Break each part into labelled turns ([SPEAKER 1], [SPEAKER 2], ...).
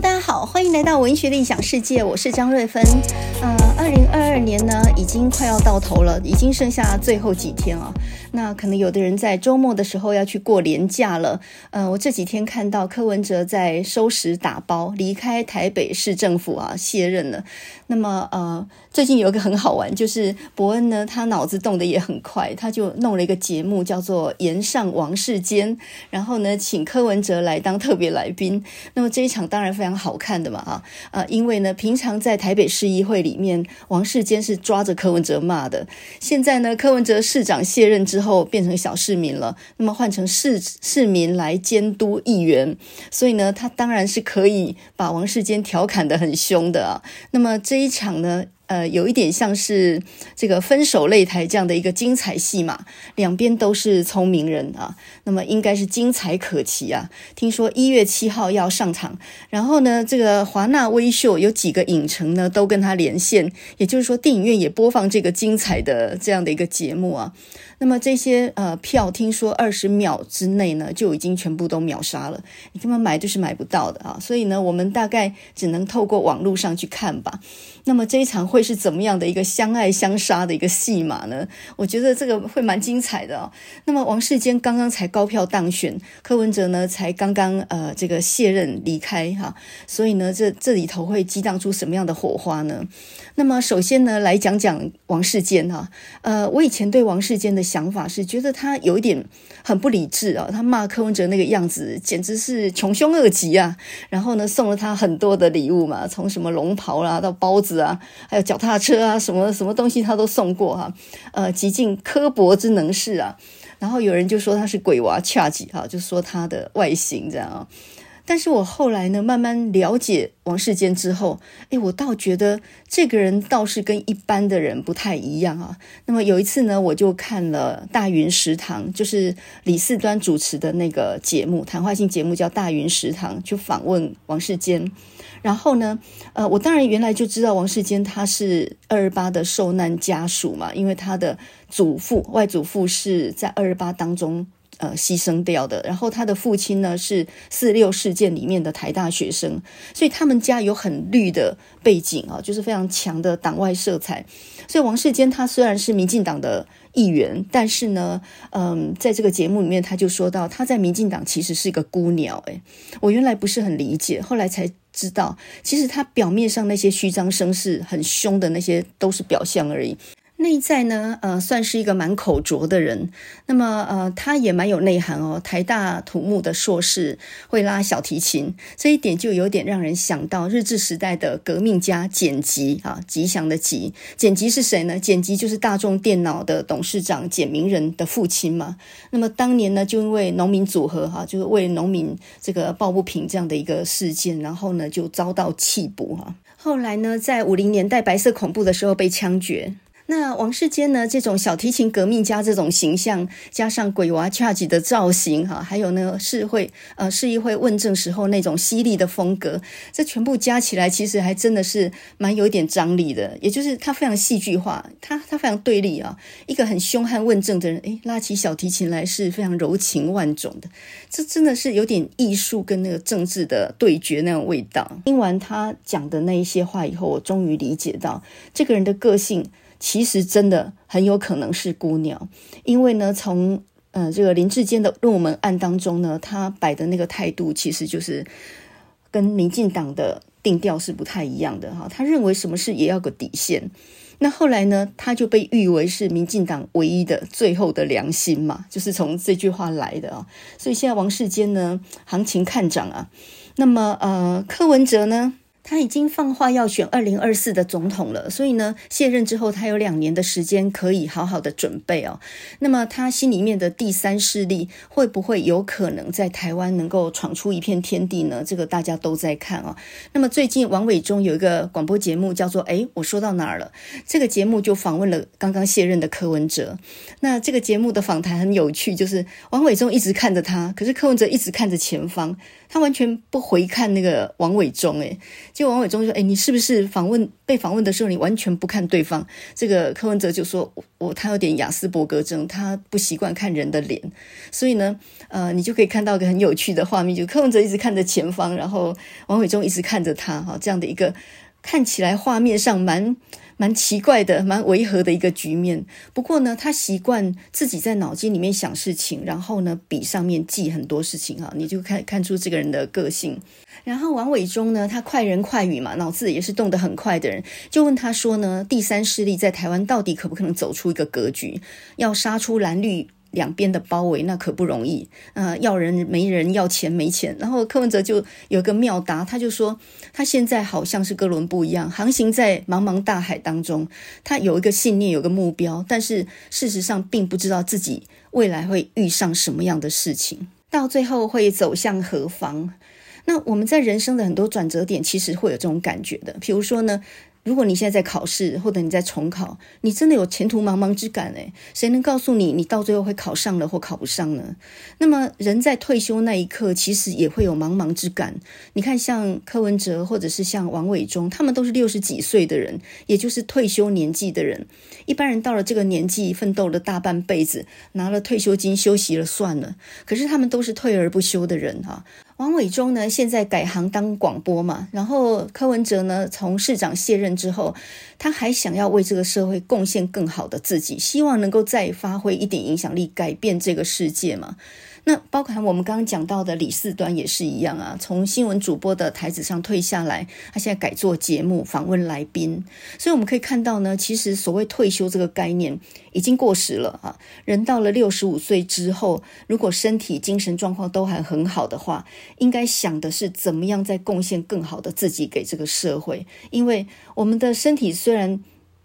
[SPEAKER 1] 大家好，欢迎来到文学的异想世界，我是张瑞芬。嗯，二零二二年呢，已经快要到头了，已经剩下最后几天了。那可能有的人在周末的时候要去过年假了。呃，我这几天看到柯文哲在收拾打包离开台北市政府啊，卸任了。那么呃，最近有一个很好玩，就是伯恩呢，他脑子动得也很快，他就弄了一个节目叫做《炎上王世坚》，然后呢，请柯文哲来当特别来宾。那么这一场当然非常好看的嘛，啊，呃，因为呢，平常在台北市议会里面，王世坚是抓着柯文哲骂的，现在呢，柯文哲市长卸任之后。后变成小市民了，那么换成市市民来监督议员，所以呢，他当然是可以把王世坚调侃得很凶的啊。那么这一场呢？呃，有一点像是这个分手擂台这样的一个精彩戏码，两边都是聪明人啊，那么应该是精彩可期啊。听说一月七号要上场，然后呢，这个华纳微秀有几个影城呢都跟他连线，也就是说电影院也播放这个精彩的这样的一个节目啊。那么这些呃票，听说二十秒之内呢就已经全部都秒杀了，你根本买就是买不到的啊。所以呢，我们大概只能透过网络上去看吧。那么这一场会是怎么样的一个相爱相杀的一个戏码呢？我觉得这个会蛮精彩的哦。那么王世坚刚刚才高票当选，柯文哲呢才刚刚呃这个卸任离开哈，所以呢这这里头会激荡出什么样的火花呢？那么首先呢来讲讲王世坚哈，呃我以前对王世坚的想法是觉得他有一点很不理智啊，他骂柯文哲那个样子简直是穷凶恶极啊，然后呢送了他很多的礼物嘛，从什么龙袍啦到包子。啊，还有脚踏车啊，什么什么东西他都送过哈，呃，极尽刻薄之能事啊。然后有人就说他是鬼娃恰吉哈，就说他的外形这样啊。但是我后来呢，慢慢了解王世坚之后，哎，我倒觉得这个人倒是跟一般的人不太一样啊。那么有一次呢，我就看了大云食堂，就是李四端主持的那个节目，谈话性节目叫大云食堂，去访问王世坚。然后呢，呃，我当然原来就知道王世坚他是二二八的受难家属嘛，因为他的祖父、外祖父是在二二八当中呃牺牲掉的，然后他的父亲呢是四六事件里面的台大学生，所以他们家有很绿的背景啊，就是非常强的党外色彩。所以王世坚他虽然是民进党的议员，但是呢，嗯，在这个节目里面他就说到他在民进党其实是一个孤鸟。诶，我原来不是很理解，后来才。知道，其实他表面上那些虚张声势、很凶的那些，都是表象而已。内在呢，呃，算是一个蛮口拙的人。那么，呃，他也蛮有内涵哦。台大土木的硕士，会拉小提琴，这一点就有点让人想到日治时代的革命家简吉啊，吉祥的吉。简吉是谁呢？简吉就是大众电脑的董事长简明仁的父亲嘛。那么当年呢，就因为农民组合哈、就是为农民这个抱不平这样的一个事件，然后呢就遭到弃捕哈、啊。后来呢，在五零年代白色恐怖的时候被枪决。那王世坚呢？这种小提琴革命家这种形象，加上鬼娃恰吉的造型，哈，还有呢市会呃市议会问政时候那种犀利的风格，这全部加起来，其实还真的是蛮有点张力的。也就是他非常戏剧化，他他非常对立啊，一个很凶悍问政的人，诶，拉起小提琴来是非常柔情万种的，这真的是有点艺术跟那个政治的对决那种味道。听完他讲的那一些话以后，我终于理解到这个人的个性。其实真的很有可能是孤鸟，因为呢，从呃这个林志坚的论文案当中呢，他摆的那个态度，其实就是跟民进党的定调是不太一样的哈。他认为什么事也要个底线，那后来呢，他就被誉为是民进党唯一的最后的良心嘛，就是从这句话来的啊。所以现在王世坚呢，行情看涨啊。那么呃，柯文哲呢？他已经放话要选二零二四的总统了，所以呢，卸任之后他有两年的时间可以好好的准备哦。那么他心里面的第三势力会不会有可能在台湾能够闯出一片天地呢？这个大家都在看哦。那么最近王伟忠有一个广播节目叫做“诶，我说到哪儿了？”这个节目就访问了刚刚卸任的柯文哲。那这个节目的访谈很有趣，就是王伟忠一直看着他，可是柯文哲一直看着前方，他完全不回看那个王伟忠诶。就王伟忠说：“哎，你是不是访问被访问的时候，你完全不看对方？”这个柯文哲就说：“我他有点雅斯伯格症，他不习惯看人的脸。”所以呢，呃，你就可以看到一个很有趣的画面，就柯文哲一直看着前方，然后王伟忠一直看着他，哈，这样的一个看起来画面上蛮。蛮奇怪的，蛮违和的一个局面。不过呢，他习惯自己在脑筋里面想事情，然后呢，笔上面记很多事情啊，你就看看出这个人的个性。然后王伟忠呢，他快人快语嘛，脑子也是动得很快的人，就问他说呢，第三势力在台湾到底可不可能走出一个格局，要杀出蓝绿？两边的包围那可不容易，呃，要人没人，要钱没钱。然后柯文哲就有个妙答，他就说他现在好像是哥伦布一样，航行在茫茫大海当中。他有一个信念，有个目标，但是事实上并不知道自己未来会遇上什么样的事情，到最后会走向何方。那我们在人生的很多转折点，其实会有这种感觉的。比如说呢，如果你现在在考试，或者你在重考，你真的有前途茫茫之感诶，谁能告诉你，你到最后会考上了或考不上呢？那么人在退休那一刻，其实也会有茫茫之感。你看，像柯文哲或者是像王伟忠，他们都是六十几岁的人，也就是退休年纪的人。一般人到了这个年纪，奋斗了大半辈子，拿了退休金休息了算了。可是他们都是退而不休的人哈。王伟忠呢，现在改行当广播嘛，然后柯文哲呢，从市长卸任之后，他还想要为这个社会贡献更好的自己，希望能够再发挥一点影响力，改变这个世界嘛。那包含我们刚刚讲到的李四端也是一样啊，从新闻主播的台子上退下来，他现在改做节目访问来宾，所以我们可以看到呢，其实所谓退休这个概念已经过时了啊。人到了六十五岁之后，如果身体精神状况都还很好的话，应该想的是怎么样再贡献更好的自己给这个社会，因为我们的身体虽然。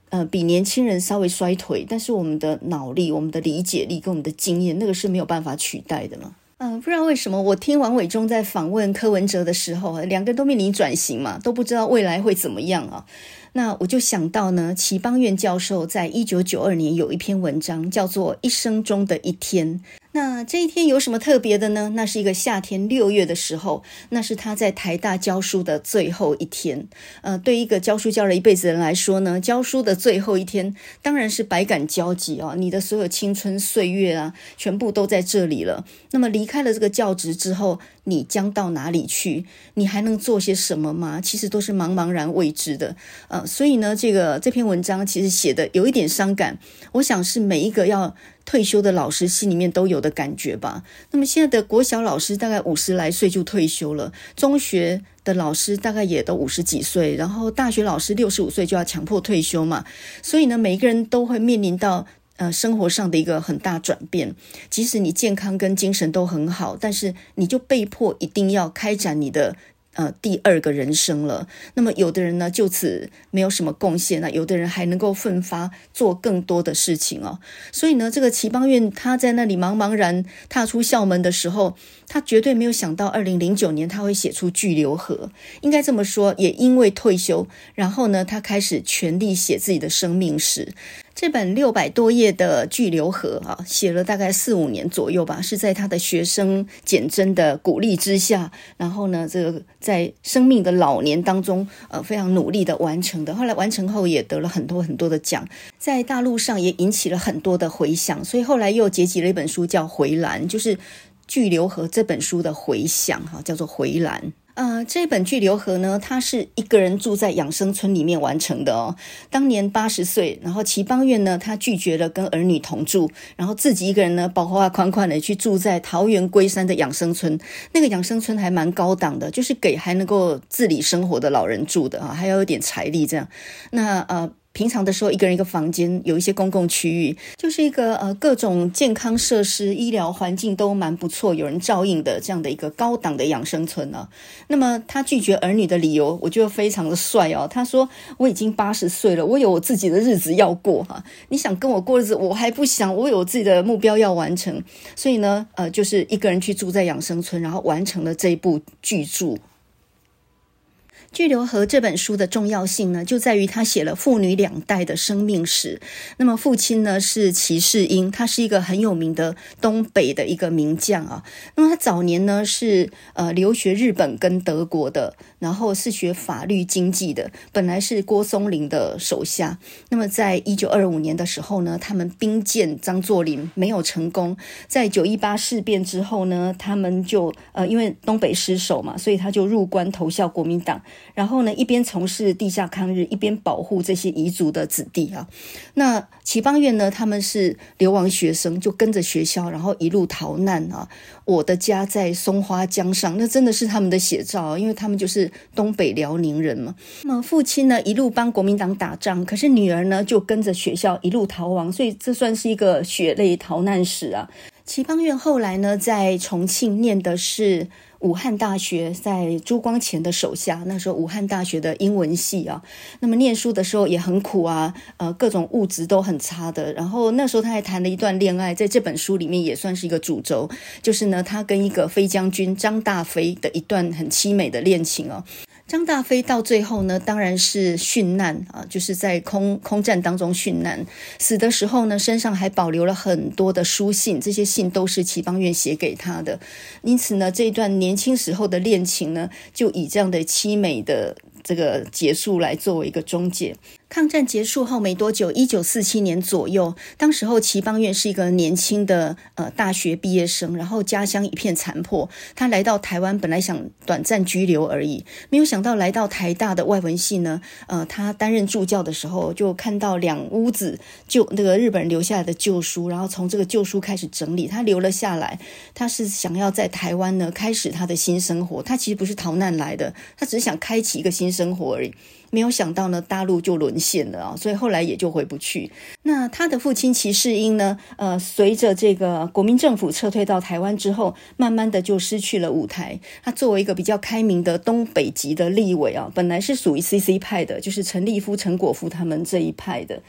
[SPEAKER 1] 呃，比年轻人稍微衰退，但是我们的脑力、我们的理解力跟我们的经验，那个是没有办法取代的嘛。嗯、不知道为什么，我听王伟忠在访问柯文哲的时候，两个人都面临转型嘛，都不知道未来会怎么样啊。那我就想到呢，齐邦媛教授在一九九二年有一篇文章，叫做《一生中的一天》。那这一天有什么特别的呢？那是一个夏天六月的时候，那是他在台大教书的最后一天。呃，对一个教书教了一辈子的人来说呢，教书的最后一天当然是百感交集啊、哦！你的所有青春岁月啊，全部都在这里了。那么离开了这个教职之后，你将到哪里去？你还能做些什么吗？其实都是茫茫然未知的。呃，所以呢，这个这篇文章其实写的有一点伤感。我想是每一个要。退休的老师心里面都有的感觉吧。那么现在的国小老师大概五十来岁就退休了，中学的老师大概也都五十几岁，然后大学老师六十五岁就要强迫退休嘛。所以呢，每一个人都会面临到呃生活上的一个很大转变。即使你健康跟精神都很好，但是你就被迫一定要开展你的。呃，第二个人生了。那么，有的人呢，就此没有什么贡献那；有的人还能够奋发做更多的事情哦。所以呢，这个齐邦彦他在那里茫茫然踏出校门的时候，他绝对没有想到，二零零九年他会写出《巨流河》。应该这么说，也因为退休，然后呢，他开始全力写自己的生命史。这本六百多页的《巨流河》啊，写了大概四五年左右吧，是在他的学生简真的鼓励之下，然后呢，这个在生命的老年当中，呃，非常努力的完成的。后来完成后也得了很多很多的奖，在大陆上也引起了很多的回响，所以后来又结集了一本书叫《回蓝》，就是《巨流河》这本书的回响哈，叫做《回蓝》。呃，这本《巨流河》呢，他是一个人住在养生村里面完成的哦。当年八十岁，然后齐邦彦呢，他拒绝了跟儿女同住，然后自己一个人呢，包花款款的去住在桃园龟山的养生村。那个养生村还蛮高档的，就是给还能够自理生活的老人住的啊，还要有点财力这样。那呃。平常的时候，一个人一个房间，有一些公共区域，就是一个呃各种健康设施、医疗环境都蛮不错，有人照应的这样的一个高档的养生村呢、啊。那么他拒绝儿女的理由，我觉得非常的帅哦。他说：“我已经八十岁了，我有我自己的日子要过哈。你想跟我过日子，我还不想，我有自己的目标要完成。所以呢，呃，就是一个人去住在养生村，然后完成了这一部巨著。”巨流河这本书的重要性呢，就在于他写了父女两代的生命史。那么父亲呢是齐世英，他是一个很有名的东北的一个名将啊。那么他早年呢是呃留学日本跟德国的，然后是学法律经济的，本来是郭松龄的手下。那么在一九二五年的时候呢，他们兵谏张作霖没有成功。在九一八事变之后呢，他们就呃因为东北失守嘛，所以他就入关投效国民党。然后呢，一边从事地下抗日，一边保护这些彝族的子弟啊。那齐邦彦呢，他们是流亡学生，就跟着学校，然后一路逃难啊。我的家在松花江上，那真的是他们的写照，因为他们就是东北辽宁人嘛。那么父亲呢，一路帮国民党打仗，可是女儿呢，就跟着学校一路逃亡，所以这算是一个血泪逃难史啊。齐邦彦后来呢，在重庆念的是武汉大学，在朱光潜的手下。那时候武汉大学的英文系啊，那么念书的时候也很苦啊，呃，各种物质都很差的。然后那时候他还谈了一段恋爱，在这本书里面也算是一个主轴，就是呢，他跟一个飞将军张大飞的一段很凄美的恋情哦。张大飞到最后呢，当然是殉难啊，就是在空空战当中殉难。死的时候呢，身上还保留了很多的书信，这些信都是齐邦媛写给他的。因此呢，这一段年轻时候的恋情呢，就以这样的凄美的这个结束来作为一个终结。抗战结束后没多久，一九四七年左右，当时候齐邦彦是一个年轻的呃大学毕业生，然后家乡一片残破，他来到台湾，本来想短暂居留而已，没有想到来到台大的外文系呢，呃，他担任助教的时候，就看到两屋子旧那个日本人留下来的旧书，然后从这个旧书开始整理，他留了下来，他是想要在台湾呢开始他的新生活，他其实不是逃难来的，他只是想开启一个新生活而已。没有想到呢，大陆就沦陷了啊，所以后来也就回不去。那他的父亲齐世英呢，呃，随着这个国民政府撤退到台湾之后，慢慢的就失去了舞台。他作为一个比较开明的东北籍的立委啊，本来是属于 CC 派的，就是陈立夫、陈果夫他们这一派的。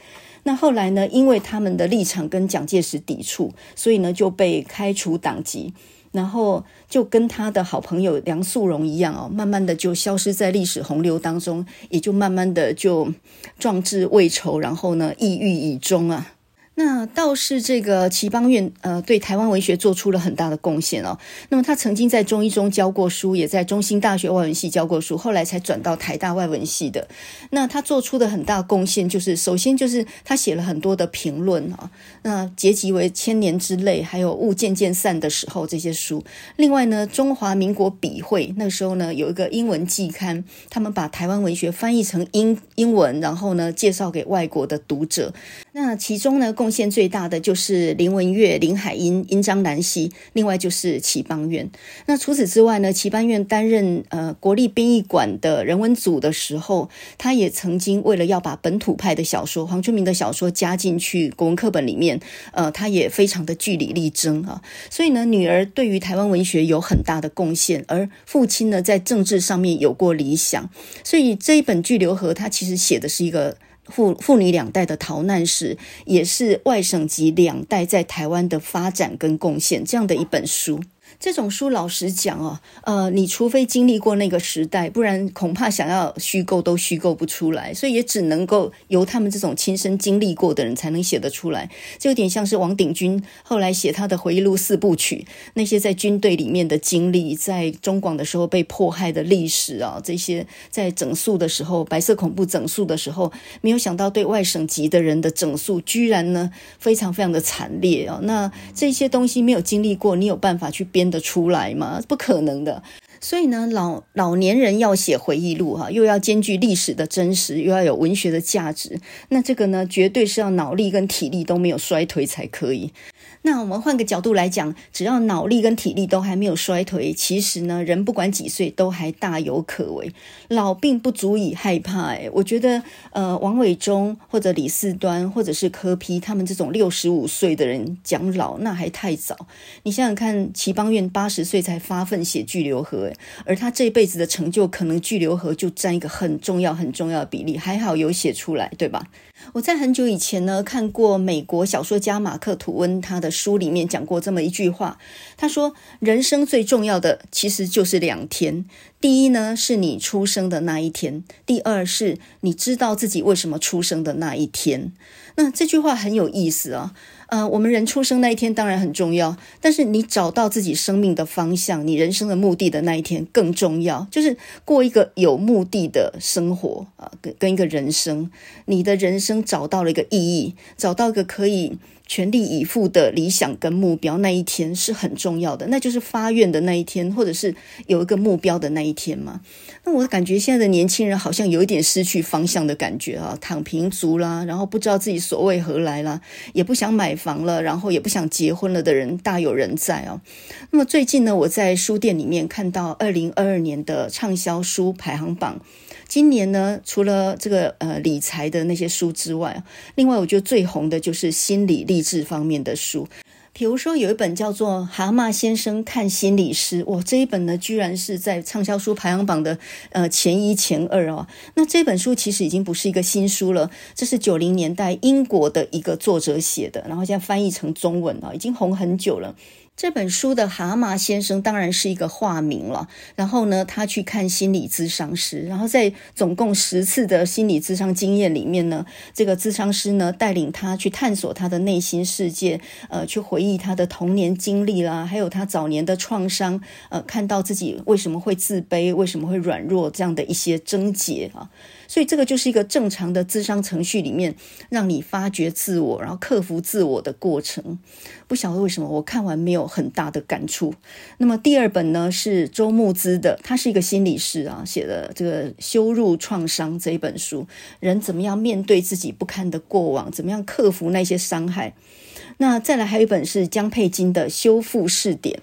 [SPEAKER 1] 那后来呢，因为他们的立场跟蒋介石抵触，所以呢就被开除党籍。然后就跟他的好朋友梁肃荣一样哦，慢慢的就消失在历史洪流当中，也就慢慢的就壮志未酬，然后呢，抑郁以终啊。那倒是这个齐邦彦，呃，对台湾文学做出了很大的贡献哦。那么他曾经在中一中教过书，也在中兴大学外文系教过书，后来才转到台大外文系的。那他做出的很大贡献，就是首先就是他写了很多的评论啊，那结集为《千年之泪》，还有《雾渐渐散的时候》这些书。另外呢，中华民国笔会那时候呢有一个英文季刊，他们把台湾文学翻译成英英文，然后呢介绍给外国的读者。那其中呢，贡献最大的就是林文月、林海音、英张南希，另外就是齐邦彦。那除此之外呢，齐邦彦担任呃国立编译馆的人文组的时候，他也曾经为了要把本土派的小说、黄春明的小说加进去国文课本里面，呃，他也非常的据理力争啊。所以呢，女儿对于台湾文学有很大的贡献，而父亲呢，在政治上面有过理想。所以这一本《巨流河》，他其实写的是一个。父父女两代的逃难史，也是外省籍两代在台湾的发展跟贡献，这样的一本书。这种书老实讲哦，呃，你除非经历过那个时代，不然恐怕想要虚构都虚构不出来，所以也只能够由他们这种亲身经历过的人才能写得出来。就有点像是王鼎钧后来写他的回忆录四部曲，那些在军队里面的经历，在中广的时候被迫害的历史啊，这些在整肃的时候，白色恐怖整肃的时候，没有想到对外省籍的人的整肃，居然呢非常非常的惨烈啊。那这些东西没有经历过，你有办法去编得出来吗？不可能的。所以呢，老老年人要写回忆录哈，又要兼具历史的真实，又要有文学的价值，那这个呢，绝对是要脑力跟体力都没有衰退才可以。那我们换个角度来讲，只要脑力跟体力都还没有衰退，其实呢，人不管几岁都还大有可为。老并不足以害怕。诶，我觉得，呃，王伟忠或者李四端或者是柯 P 他们这种六十五岁的人讲老，那还太早。你想想看，齐邦彦八十岁才发奋写《巨流河》，而他这辈子的成就，可能《巨流河》就占一个很重要很重要的比例。还好有写出来，对吧？我在很久以前呢，看过美国小说家马克吐温他的书里面讲过这么一句话，他说：“人生最重要的其实就是两天，第一呢是你出生的那一天，第二是你知道自己为什么出生的那一天。”那这句话很有意思啊。呃，我们人出生那一天当然很重要，但是你找到自己生命的方向、你人生的目的的那一天更重要，就是过一个有目的的生活啊，跟跟一个人生，你的人生找到了一个意义，找到一个可以。全力以赴的理想跟目标，那一天是很重要的，那就是发愿的那一天，或者是有一个目标的那一天嘛。那我感觉现在的年轻人好像有一点失去方向的感觉啊，躺平族啦，然后不知道自己所为何来啦，也不想买房了，然后也不想结婚了的人大有人在哦。那么最近呢，我在书店里面看到二零二二年的畅销书排行榜。今年呢，除了这个呃理财的那些书之外，另外我觉得最红的就是心理励志方面的书。比如说有一本叫做《蛤蟆先生看心理师》，哇，这一本呢居然是在畅销书排行榜的呃前一前二哦。那这本书其实已经不是一个新书了，这是九零年代英国的一个作者写的，然后现在翻译成中文啊，已经红很久了。这本书的蛤蟆先生当然是一个化名了。然后呢，他去看心理咨商师，然后在总共十次的心理咨商经验里面呢，这个咨商师呢带领他去探索他的内心世界，呃，去回忆他的童年经历啦，还有他早年的创伤，呃，看到自己为什么会自卑，为什么会软弱这样的一些症结啊。所以这个就是一个正常的咨商程序里面，让你发掘自我，然后克服自我的过程。不晓得为什么我看完没有很大的感触。那么第二本呢是周慕姿的，他是一个心理师啊，写的这个《羞辱创伤》这一本书，人怎么样面对自己不堪的过往，怎么样克服那些伤害。那再来还有一本是江佩金的《修复试点》。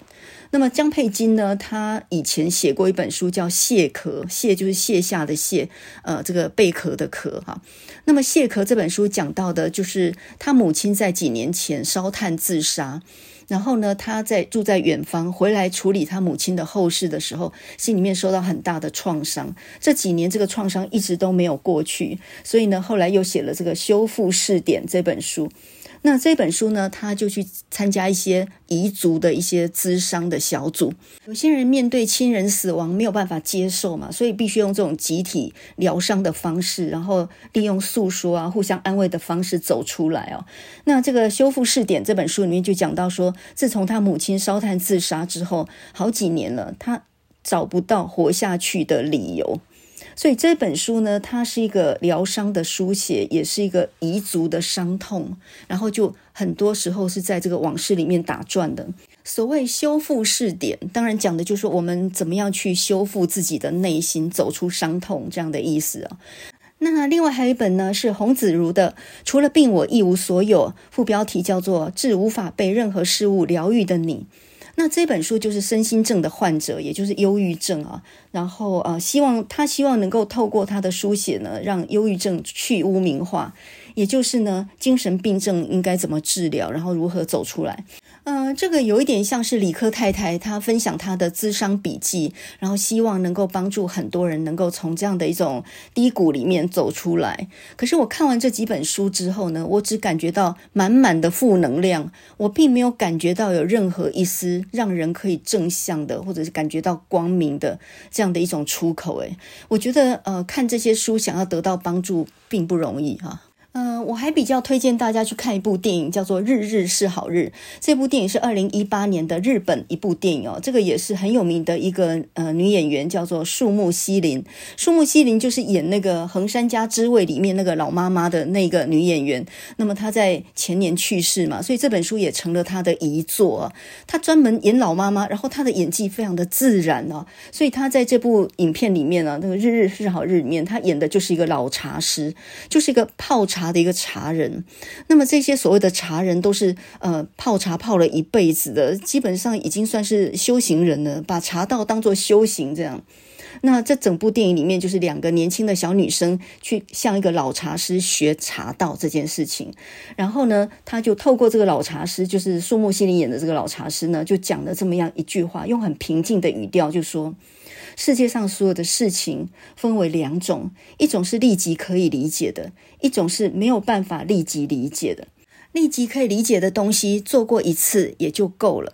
[SPEAKER 1] 那么江佩金呢，他以前写过一本书叫《蟹壳》，蟹就是卸下的蟹，呃，这个贝壳的壳哈。那么《蟹壳》这本书讲到的就是他母亲在几年前烧炭自杀，然后呢，他在住在远方，回来处理他母亲的后事的时候，心里面受到很大的创伤。这几年这个创伤一直都没有过去，所以呢，后来又写了这个《修复试点》这本书。那这本书呢，他就去参加一些彝族的一些咨商的小组。有些人面对亲人死亡没有办法接受嘛，所以必须用这种集体疗伤的方式，然后利用诉说啊、互相安慰的方式走出来哦。那这个修复试点这本书里面就讲到说，自从他母亲烧炭自杀之后，好几年了，他找不到活下去的理由。所以这本书呢，它是一个疗伤的书写，也是一个遗族的伤痛，然后就很多时候是在这个往事里面打转的。所谓修复试点，当然讲的就是我们怎么样去修复自己的内心，走出伤痛这样的意思啊。那另外还有一本呢，是洪子如的《除了病我一无所有》，副标题叫做《致无法被任何事物疗愈的你》。那这本书就是身心症的患者，也就是忧郁症啊。然后呃，希望他希望能够透过他的书写呢，让忧郁症去污名化，也就是呢，精神病症应该怎么治疗，然后如何走出来。嗯、呃，这个有一点像是理科太太她分享她的咨商笔记，然后希望能够帮助很多人能够从这样的一种低谷里面走出来。可是我看完这几本书之后呢，我只感觉到满满的负能量，我并没有感觉到有任何一丝让人可以正向的，或者是感觉到光明的这样的一种出口。诶，我觉得呃，看这些书想要得到帮助并不容易哈。嗯、我还比较推荐大家去看一部电影，叫做《日日是好日》。这部电影是二零一八年的日本一部电影哦。这个也是很有名的一个呃女演员，叫做树木希林。树木希林就是演那个《横山家之味》里面那个老妈妈的那个女演员。那么她在前年去世嘛，所以这本书也成了她的遗作。她专门演老妈妈，然后她的演技非常的自然哦。所以她在这部影片里面呢，那个《日日是好日》里面，她演的就是一个老茶师，就是一个泡茶。茶的一个茶人，那么这些所谓的茶人都是呃泡茶泡了一辈子的，基本上已经算是修行人了，把茶道当做修行这样。那这整部电影里面就是两个年轻的小女生去向一个老茶师学茶道这件事情，然后呢，他就透过这个老茶师，就是树木希林演的这个老茶师呢，就讲了这么样一句话，用很平静的语调就说：世界上所有的事情分为两种，一种是立即可以理解的，一种是没有办法立即理解的。立即可以理解的东西，做过一次也就够了。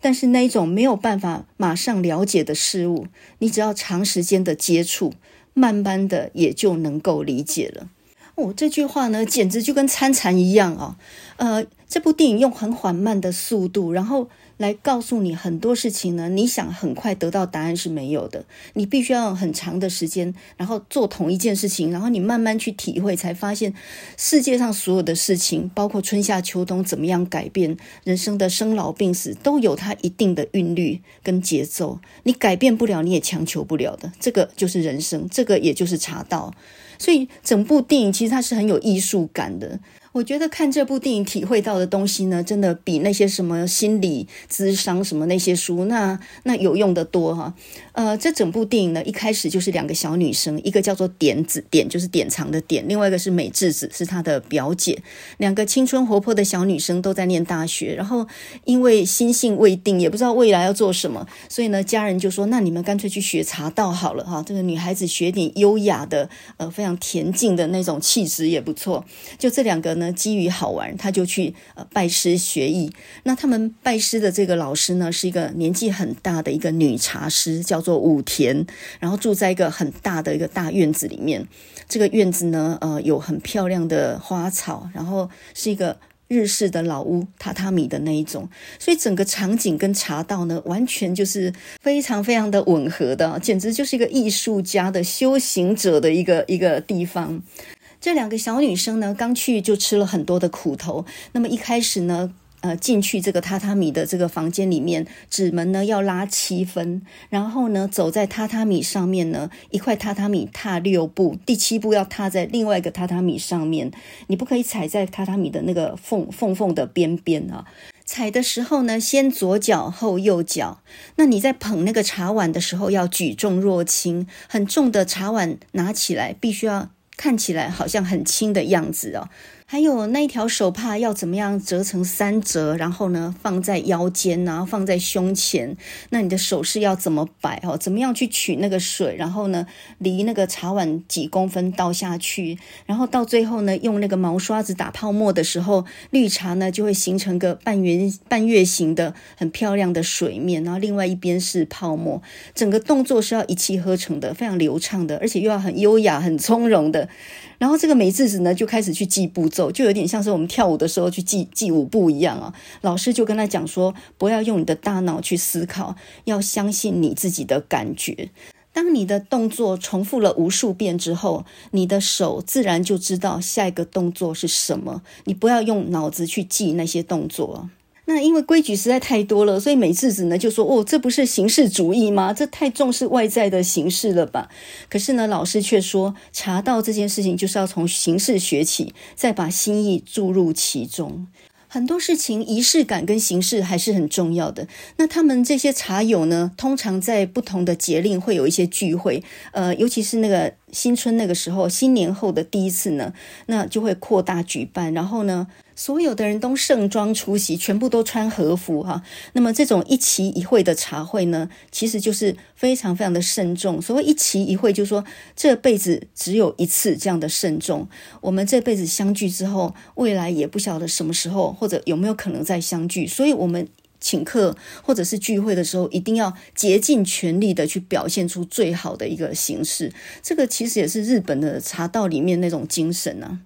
[SPEAKER 1] 但是那一种没有办法马上了解的事物，你只要长时间的接触，慢慢的也就能够理解了。哦，这句话呢，简直就跟参禅一样啊、哦！呃，这部电影用很缓慢的速度，然后。来告诉你很多事情呢，你想很快得到答案是没有的，你必须要很长的时间，然后做同一件事情，然后你慢慢去体会，才发现世界上所有的事情，包括春夏秋冬怎么样改变，人生的生老病死都有它一定的韵律跟节奏，你改变不了，你也强求不了的，这个就是人生，这个也就是茶道，所以整部电影其实它是很有艺术感的。我觉得看这部电影体会到的东西呢，真的比那些什么心理咨商什么那些书那那有用的多哈。呃，这整部电影呢，一开始就是两个小女生，一个叫做典子，典就是典藏的典，另外一个是美智子，是她的表姐。两个青春活泼的小女生都在念大学，然后因为心性未定，也不知道未来要做什么，所以呢，家人就说：“那你们干脆去学茶道好了哈。”这个女孩子学点优雅的，呃，非常恬静的那种气质也不错。就这两个。呢，基于好玩，他就去呃拜师学艺。那他们拜师的这个老师呢，是一个年纪很大的一个女茶师，叫做武田。然后住在一个很大的一个大院子里面。这个院子呢，呃，有很漂亮的花草，然后是一个日式的老屋，榻榻米的那一种。所以整个场景跟茶道呢，完全就是非常非常的吻合的，简直就是一个艺术家的修行者的一个一个地方。这两个小女生呢，刚去就吃了很多的苦头。那么一开始呢，呃，进去这个榻榻米的这个房间里面，指门呢要拉七分，然后呢，走在榻榻米上面呢，一块榻榻米踏六步，第七步要踏在另外一个榻榻米上面，你不可以踩在榻榻米的那个缝缝缝的边边啊。踩的时候呢，先左脚后右脚。那你在捧那个茶碗的时候，要举重若轻，很重的茶碗拿起来，必须要。看起来好像很轻的样子哦。还有那一条手帕要怎么样折成三折，然后呢，放在腰间，然后放在胸前。那你的手势要怎么摆哦？怎么样去取那个水？然后呢，离那个茶碗几公分倒下去，然后到最后呢，用那个毛刷子打泡沫的时候，绿茶呢就会形成个半圆半月形的很漂亮的水面，然后另外一边是泡沫。整个动作是要一气呵成的，非常流畅的，而且又要很优雅、很从容的。然后这个美智子呢，就开始去记步骤，就有点像是我们跳舞的时候去记记舞步一样啊。老师就跟他讲说，不要用你的大脑去思考，要相信你自己的感觉。当你的动作重复了无数遍之后，你的手自然就知道下一个动作是什么。你不要用脑子去记那些动作。那因为规矩实在太多了，所以美智子呢就说：“哦，这不是形式主义吗？这太重视外在的形式了吧？”可是呢，老师却说，茶道这件事情就是要从形式学起，再把心意注入其中。很多事情仪式感跟形式还是很重要的。那他们这些茶友呢，通常在不同的节令会有一些聚会，呃，尤其是那个新春那个时候，新年后的第一次呢，那就会扩大举办，然后呢。所有的人都盛装出席，全部都穿和服哈。那么这种一期一会的茶会呢，其实就是非常非常的慎重。所谓一期一会，就是说这辈子只有一次这样的慎重。我们这辈子相聚之后，未来也不晓得什么时候或者有没有可能再相聚。所以，我们请客或者是聚会的时候，一定要竭尽全力的去表现出最好的一个形式。这个其实也是日本的茶道里面那种精神呢。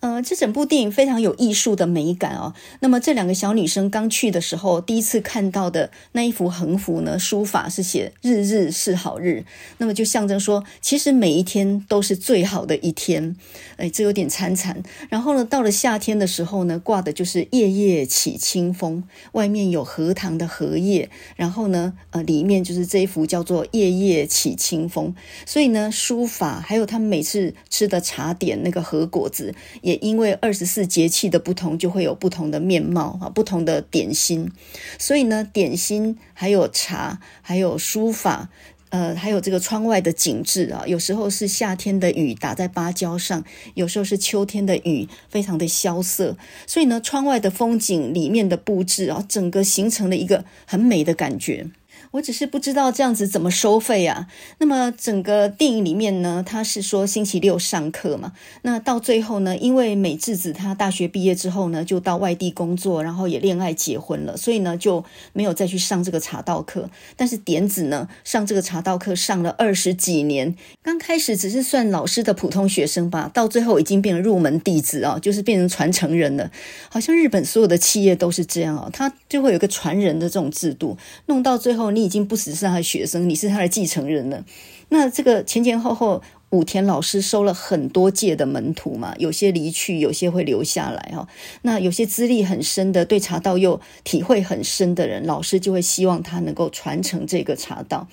[SPEAKER 1] 呃，这整部电影非常有艺术的美感哦。那么这两个小女生刚去的时候，第一次看到的那一幅横幅呢，书法是写“日日是好日”，那么就象征说，其实每一天都是最好的一天。哎，这有点惨惨。然后呢，到了夏天的时候呢，挂的就是“叶叶起清风”，外面有荷塘的荷叶，然后呢，呃，里面就是这一幅叫做“叶叶起清风”。所以呢，书法还有他们每次吃的茶点那个荷果子。也因为二十四节气的不同，就会有不同的面貌啊，不同的点心。所以呢，点心还有茶，还有书法，呃，还有这个窗外的景致啊，有时候是夏天的雨打在芭蕉上，有时候是秋天的雨，非常的萧瑟。所以呢，窗外的风景里面的布置啊，整个形成了一个很美的感觉。我只是不知道这样子怎么收费啊。那么整个电影里面呢，他是说星期六上课嘛。那到最后呢，因为美智子她大学毕业之后呢，就到外地工作，然后也恋爱结婚了，所以呢就没有再去上这个茶道课。但是点子呢，上这个茶道课上了二十几年，刚开始只是算老师的普通学生吧，到最后已经变成入门弟子啊，就是变成传承人了。好像日本所有的企业都是这样啊，他就会有个传人的这种制度，弄到最后你。已经不只是他的学生，你是他的继承人了。那这个前前后后，武田老师收了很多届的门徒嘛，有些离去，有些会留下来哈。那有些资历很深的，对茶道又体会很深的人，老师就会希望他能够传承这个茶道。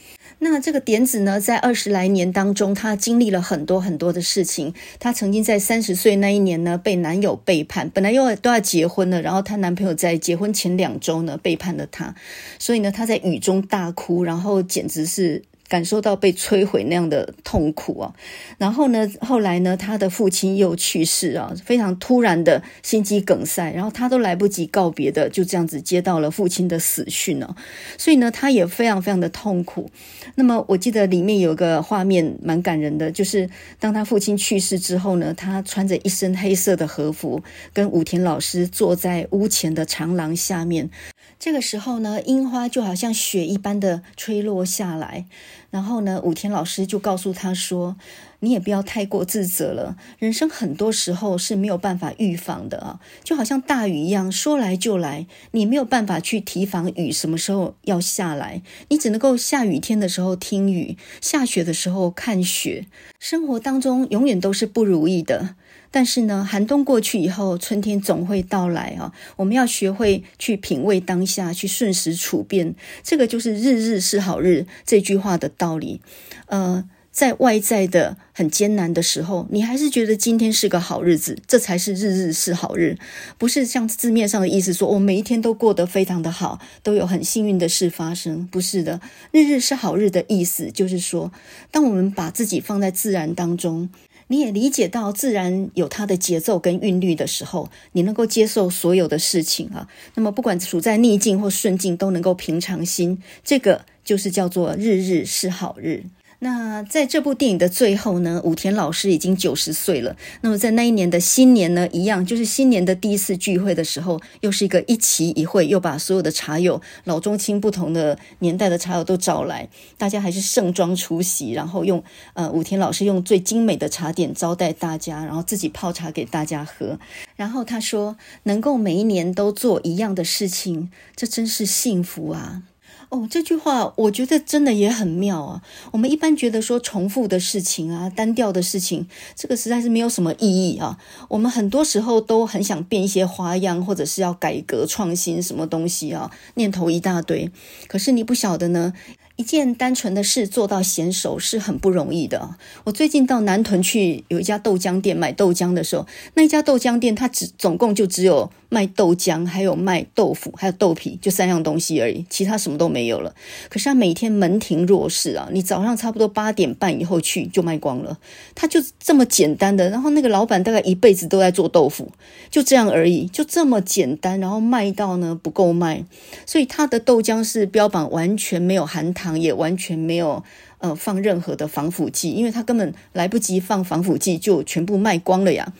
[SPEAKER 1] 那这个点子呢，在二十来年当中，她经历了很多很多的事情。她曾经在三十岁那一年呢，被男友背叛，本来又都要结婚了，然后她男朋友在结婚前两周呢背叛了她，所以呢，她在雨中大哭，然后简直是。感受到被摧毁那样的痛苦啊，然后呢，后来呢，他的父亲又去世啊，非常突然的心肌梗塞，然后他都来不及告别的，就这样子接到了父亲的死讯哦，所以呢，他也非常非常的痛苦。那么我记得里面有个画面蛮感人的，就是当他父亲去世之后呢，他穿着一身黑色的和服，跟武田老师坐在屋前的长廊下面。这个时候呢，樱花就好像雪一般的吹落下来，然后呢，武田老师就告诉他说：“你也不要太过自责了，人生很多时候是没有办法预防的啊，就好像大雨一样，说来就来，你没有办法去提防雨什么时候要下来，你只能够下雨天的时候听雨，下雪的时候看雪。生活当中永远都是不如意的。”但是呢，寒冬过去以后，春天总会到来啊！我们要学会去品味当下，去顺时处变，这个就是“日日是好日”这句话的道理。呃，在外在的很艰难的时候，你还是觉得今天是个好日子，这才是“日日是好日”，不是像字面上的意思说，我每一天都过得非常的好，都有很幸运的事发生。不是的，“日日是好日”的意思就是说，当我们把自己放在自然当中。你也理解到自然有它的节奏跟韵律的时候，你能够接受所有的事情啊。那么不管处在逆境或顺境，都能够平常心，这个就是叫做日日是好日。那在这部电影的最后呢，武田老师已经九十岁了。那么在那一年的新年呢，一样就是新年的第一次聚会的时候，又是一个一期一会，又把所有的茶友老中青不同的年代的茶友都找来，大家还是盛装出席，然后用呃武田老师用最精美的茶点招待大家，然后自己泡茶给大家喝。然后他说，能够每一年都做一样的事情，这真是幸福啊。哦，这句话我觉得真的也很妙啊。我们一般觉得说重复的事情啊，单调的事情，这个实在是没有什么意义啊。我们很多时候都很想变一些花样，或者是要改革创新什么东西啊，念头一大堆。可是你不晓得呢。一件单纯的事做到娴熟是很不容易的。我最近到南屯去有一家豆浆店买豆浆的时候，那一家豆浆店它只总共就只有卖豆浆，还有卖豆腐，还有豆皮，就三样东西而已，其他什么都没有了。可是他每天门庭若市啊，你早上差不多八点半以后去就卖光了。他就这么简单的，然后那个老板大概一辈子都在做豆腐，就这样而已，就这么简单，然后卖到呢不够卖，所以他的豆浆是标榜完全没有含糖。也完全没有呃放任何的防腐剂，因为他根本来不及放防腐剂，就全部卖光了呀。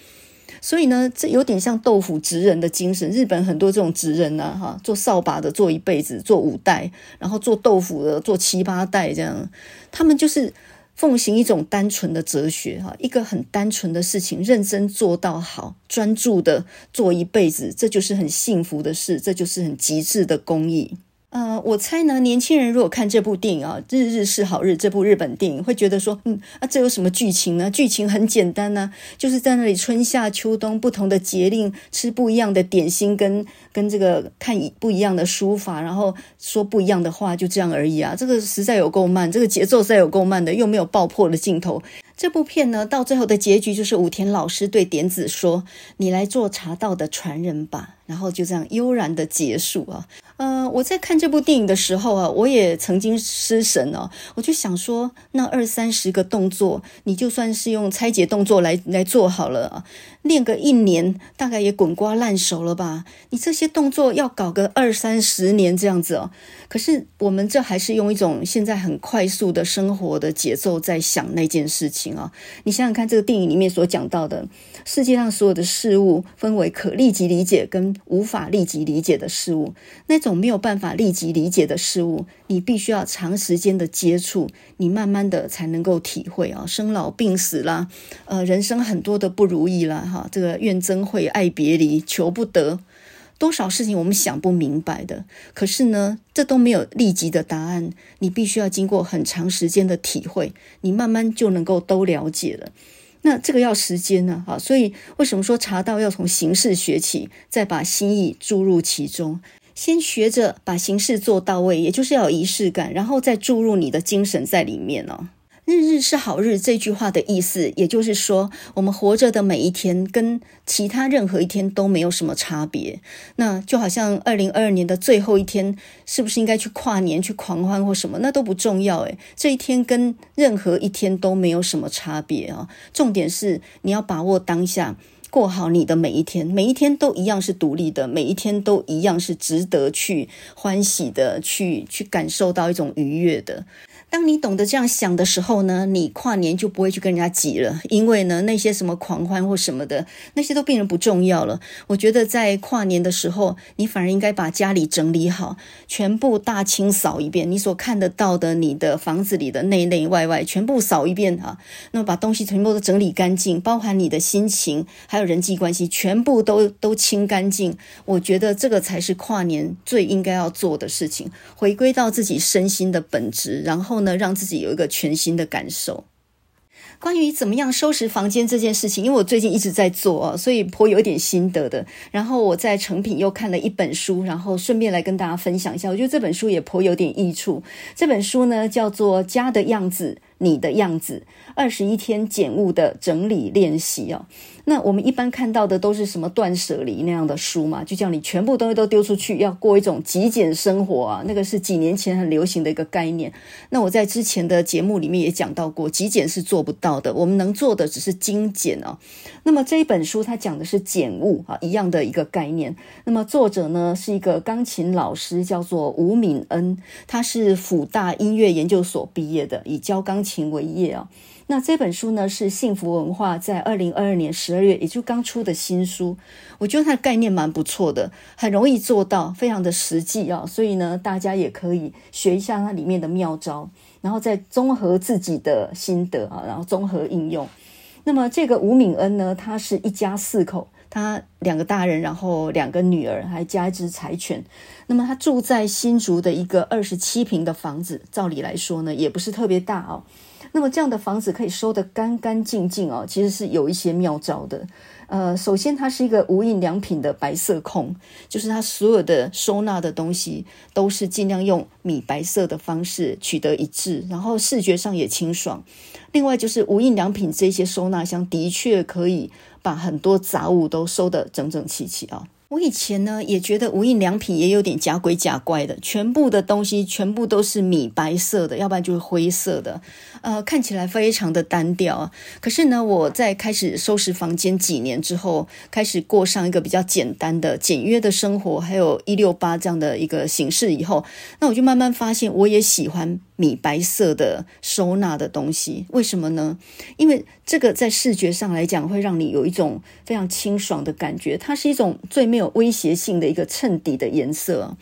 [SPEAKER 1] 所以呢，这有点像豆腐职人的精神。日本很多这种职人呢，哈，做扫把的做一辈子，做五代，然后做豆腐的做七八代，这样，他们就是奉行一种单纯的哲学，哈，一个很单纯的事情，认真做到好，专注的做一辈子，这就是很幸福的事，这就是很极致的工艺。呃，我猜呢，年轻人如果看这部电影啊，《日日是好日》这部日本电影，会觉得说，嗯，啊，这有什么剧情呢？剧情很简单呢，就是在那里春夏秋冬不同的节令吃不一样的点心，跟跟这个看不一样的书法，然后说不一样的话，就这样而已啊。这个实在有够慢，这个节奏实在有够慢的，又没有爆破的镜头。这部片呢，到最后的结局就是武田老师对点子说：“你来做茶道的传人吧。”然后就这样悠然的结束啊。呃，我在看这部电影的时候啊，我也曾经失神哦。我就想说，那二三十个动作，你就算是用拆解动作来来做好了啊，练个一年，大概也滚瓜烂熟了吧？你这些动作要搞个二三十年这样子哦。可是我们这还是用一种现在很快速的生活的节奏在想那件事情啊。你想想看，这个电影里面所讲到的，世界上所有的事物分为可立即理解跟无法立即理解的事物，那种。我没有办法立即理解的事物，你必须要长时间的接触，你慢慢的才能够体会啊，生老病死啦，呃，人生很多的不如意啦，哈，这个怨憎会、爱别离、求不得，多少事情我们想不明白的，可是呢，这都没有立即的答案，你必须要经过很长时间的体会，你慢慢就能够都了解了。那这个要时间呢，哈，所以为什么说茶道要从形式学起，再把心意注入其中？先学着把形式做到位，也就是要有仪式感，然后再注入你的精神在里面哦。日日是好日这句话的意思，也就是说，我们活着的每一天跟其他任何一天都没有什么差别。那就好像二零二二年的最后一天，是不是应该去跨年、去狂欢或什么？那都不重要诶，这一天跟任何一天都没有什么差别啊。重点是你要把握当下。过好你的每一天，每一天都一样是独立的，每一天都一样是值得去欢喜的，去去感受到一种愉悦的。当你懂得这样想的时候呢，你跨年就不会去跟人家挤了，因为呢，那些什么狂欢或什么的，那些都变得不重要了。我觉得在跨年的时候，你反而应该把家里整理好，全部大清扫一遍，你所看得到的，你的房子里的内内外外全部扫一遍啊。那么把东西全部都整理干净，包含你的心情，还有人际关系，全部都都清干净。我觉得这个才是跨年最应该要做的事情，回归到自己身心的本质，然后后。呢，让自己有一个全新的感受。关于怎么样收拾房间这件事情，因为我最近一直在做啊，所以颇有一点心得的。然后我在成品又看了一本书，然后顺便来跟大家分享一下。我觉得这本书也颇有点益处。这本书呢，叫做《家的样子》。你的样子，二十一天简物的整理练习哦。那我们一般看到的都是什么断舍离那样的书嘛？就叫你全部东西都丢出去，要过一种极简生活啊。那个是几年前很流行的一个概念。那我在之前的节目里面也讲到过，极简是做不到的。我们能做的只是精简哦。那么这一本书它讲的是简物啊，一样的一个概念。那么作者呢是一个钢琴老师，叫做吴敏恩，他是辅大音乐研究所毕业的，以教钢琴。为业啊，那这本书呢是幸福文化在二零二二年十二月也就刚出的新书，我觉得它的概念蛮不错的，很容易做到，非常的实际啊，所以呢大家也可以学一下它里面的妙招，然后再综合自己的心得啊，然后综合应用。那么这个吴敏恩呢，他是一家四口，他两个大人，然后两个女儿，还加一只柴犬。那么他住在新竹的一个二十七平的房子，照理来说呢，也不是特别大哦。那么这样的房子可以收得干干净净哦，其实是有一些妙招的。呃，首先它是一个无印良品的白色控，就是它所有的收纳的东西都是尽量用米白色的方式取得一致，然后视觉上也清爽。另外就是无印良品这些收纳箱的确可以把很多杂物都收得整整齐齐啊。我以前呢也觉得无印良品也有点假鬼假怪的，全部的东西全部都是米白色的，要不然就是灰色的，呃，看起来非常的单调。可是呢，我在开始收拾房间几年之后，开始过上一个比较简单的、简约的生活，还有一六八这样的一个形式以后，那我就慢慢发现，我也喜欢。米白色的收纳的东西，为什么呢？因为这个在视觉上来讲，会让你有一种非常清爽的感觉。它是一种最没有威胁性的一个衬底的颜色。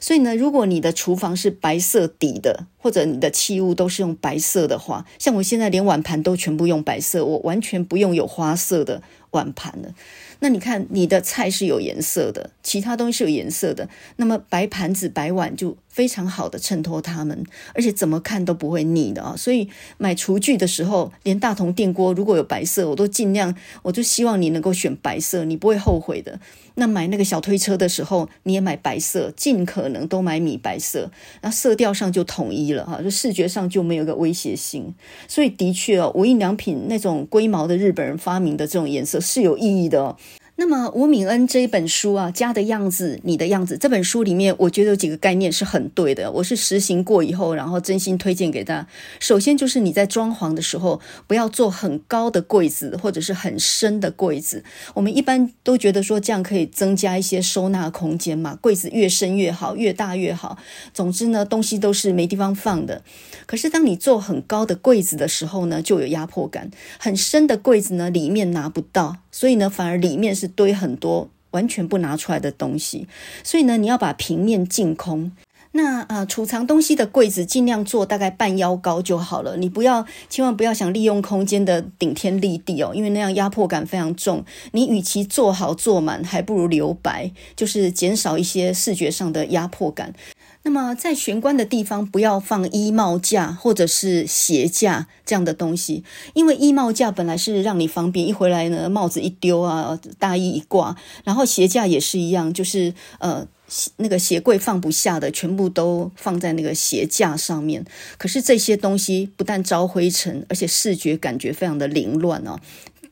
[SPEAKER 1] 所以呢，如果你的厨房是白色底的，或者你的器物都是用白色的话，像我现在连碗盘都全部用白色，我完全不用有花色的碗盘了。那你看，你的菜是有颜色的，其他东西是有颜色的，那么白盘子、白碗就非常好的衬托它们，而且怎么看都不会腻的啊！所以买厨具的时候，连大同电锅如果有白色，我都尽量，我就希望你能够选白色，你不会后悔的。那买那个小推车的时候，你也买白色，尽可能都买米白色，那色调上就统一了哈，就视觉上就没有个威胁性。所以的确哦，无印良品那种龟毛的日本人发明的这种颜色是有意义的哦。那么吴敏恩这一本书啊，家的样子，你的样子，这本书里面，我觉得有几个概念是很对的。我是实行过以后，然后真心推荐给大家。首先就是你在装潢的时候，不要做很高的柜子或者是很深的柜子。我们一般都觉得说这样可以增加一些收纳空间嘛，柜子越深越好，越大越好。总之呢，东西都是没地方放的。可是当你做很高的柜子的时候呢，就有压迫感。很深的柜子呢，里面拿不到，所以呢，反而里面是。堆很多完全不拿出来的东西，所以呢，你要把平面净空。那呃，储藏东西的柜子尽量做大概半腰高就好了。你不要，千万不要想利用空间的顶天立地哦，因为那样压迫感非常重。你与其做好做满，还不如留白，就是减少一些视觉上的压迫感。那么在玄关的地方不要放衣帽架或者是鞋架这样的东西，因为衣帽架本来是让你方便，一回来呢，帽子一丢啊，大衣一挂，然后鞋架也是一样，就是呃那个鞋柜放不下的，全部都放在那个鞋架上面。可是这些东西不但招灰尘，而且视觉感觉非常的凌乱哦。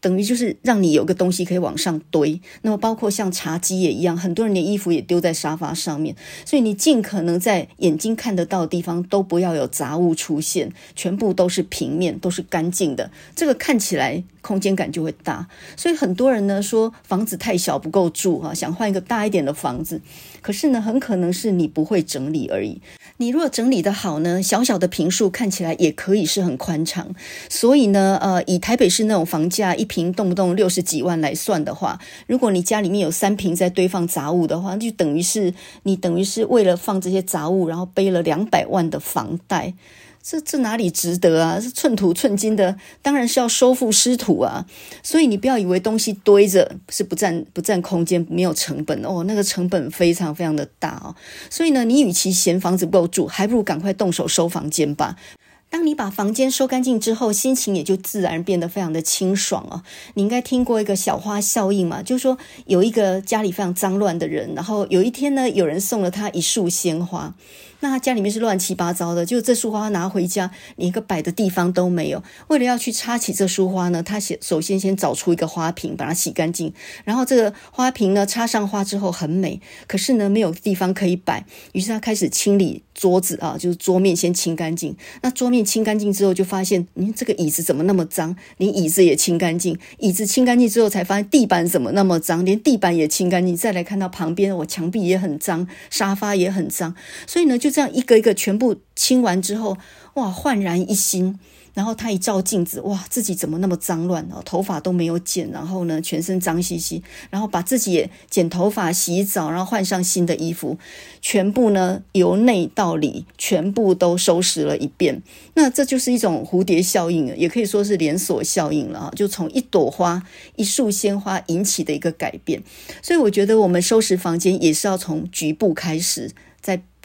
[SPEAKER 1] 等于就是让你有个东西可以往上堆，那么包括像茶几也一样，很多人连衣服也丢在沙发上面，所以你尽可能在眼睛看得到的地方都不要有杂物出现，全部都是平面，都是干净的，这个看起来空间感就会大。所以很多人呢说房子太小不够住啊，想换一个大一点的房子，可是呢很可能是你不会整理而已。你如果整理得好呢，小小的坪数看起来也可以是很宽敞。所以呢，呃，以台北市那种房价一坪动不动六十几万来算的话，如果你家里面有三坪在堆放杂物的话，就等于是你等于是为了放这些杂物，然后背了两百万的房贷。这这哪里值得啊？是寸土寸金的，当然是要收复失土啊！所以你不要以为东西堆着是不占不占空间、没有成本哦，那个成本非常非常的大哦。所以呢，你与其嫌房子不够住，还不如赶快动手收房间吧。当你把房间收干净之后，心情也就自然变得非常的清爽哦。你应该听过一个小花效应嘛？就是说有一个家里非常脏乱的人，然后有一天呢，有人送了他一束鲜花。那他家里面是乱七八糟的，就这束花拿回家，连一个摆的地方都没有。为了要去插起这束花呢，他先首先先找出一个花瓶，把它洗干净。然后这个花瓶呢，插上花之后很美，可是呢，没有地方可以摆。于是他开始清理桌子啊，就是桌面先清干净。那桌面清干净之后，就发现，嗯，这个椅子怎么那么脏？连椅子也清干净。椅子清干净之后，才发现地板怎么那么脏？连地板也清干净。再来看到旁边，我墙壁也很脏，沙发也很脏。所以呢，就。这样一个一个全部清完之后，哇，焕然一新。然后他一照镜子，哇，自己怎么那么脏乱哦？头发都没有剪，然后呢，全身脏兮兮。然后把自己剪头发、洗澡，然后换上新的衣服，全部呢由内到里全部都收拾了一遍。那这就是一种蝴蝶效应，也可以说是连锁效应了啊！就从一朵花、一束鲜花引起的一个改变。所以我觉得我们收拾房间也是要从局部开始，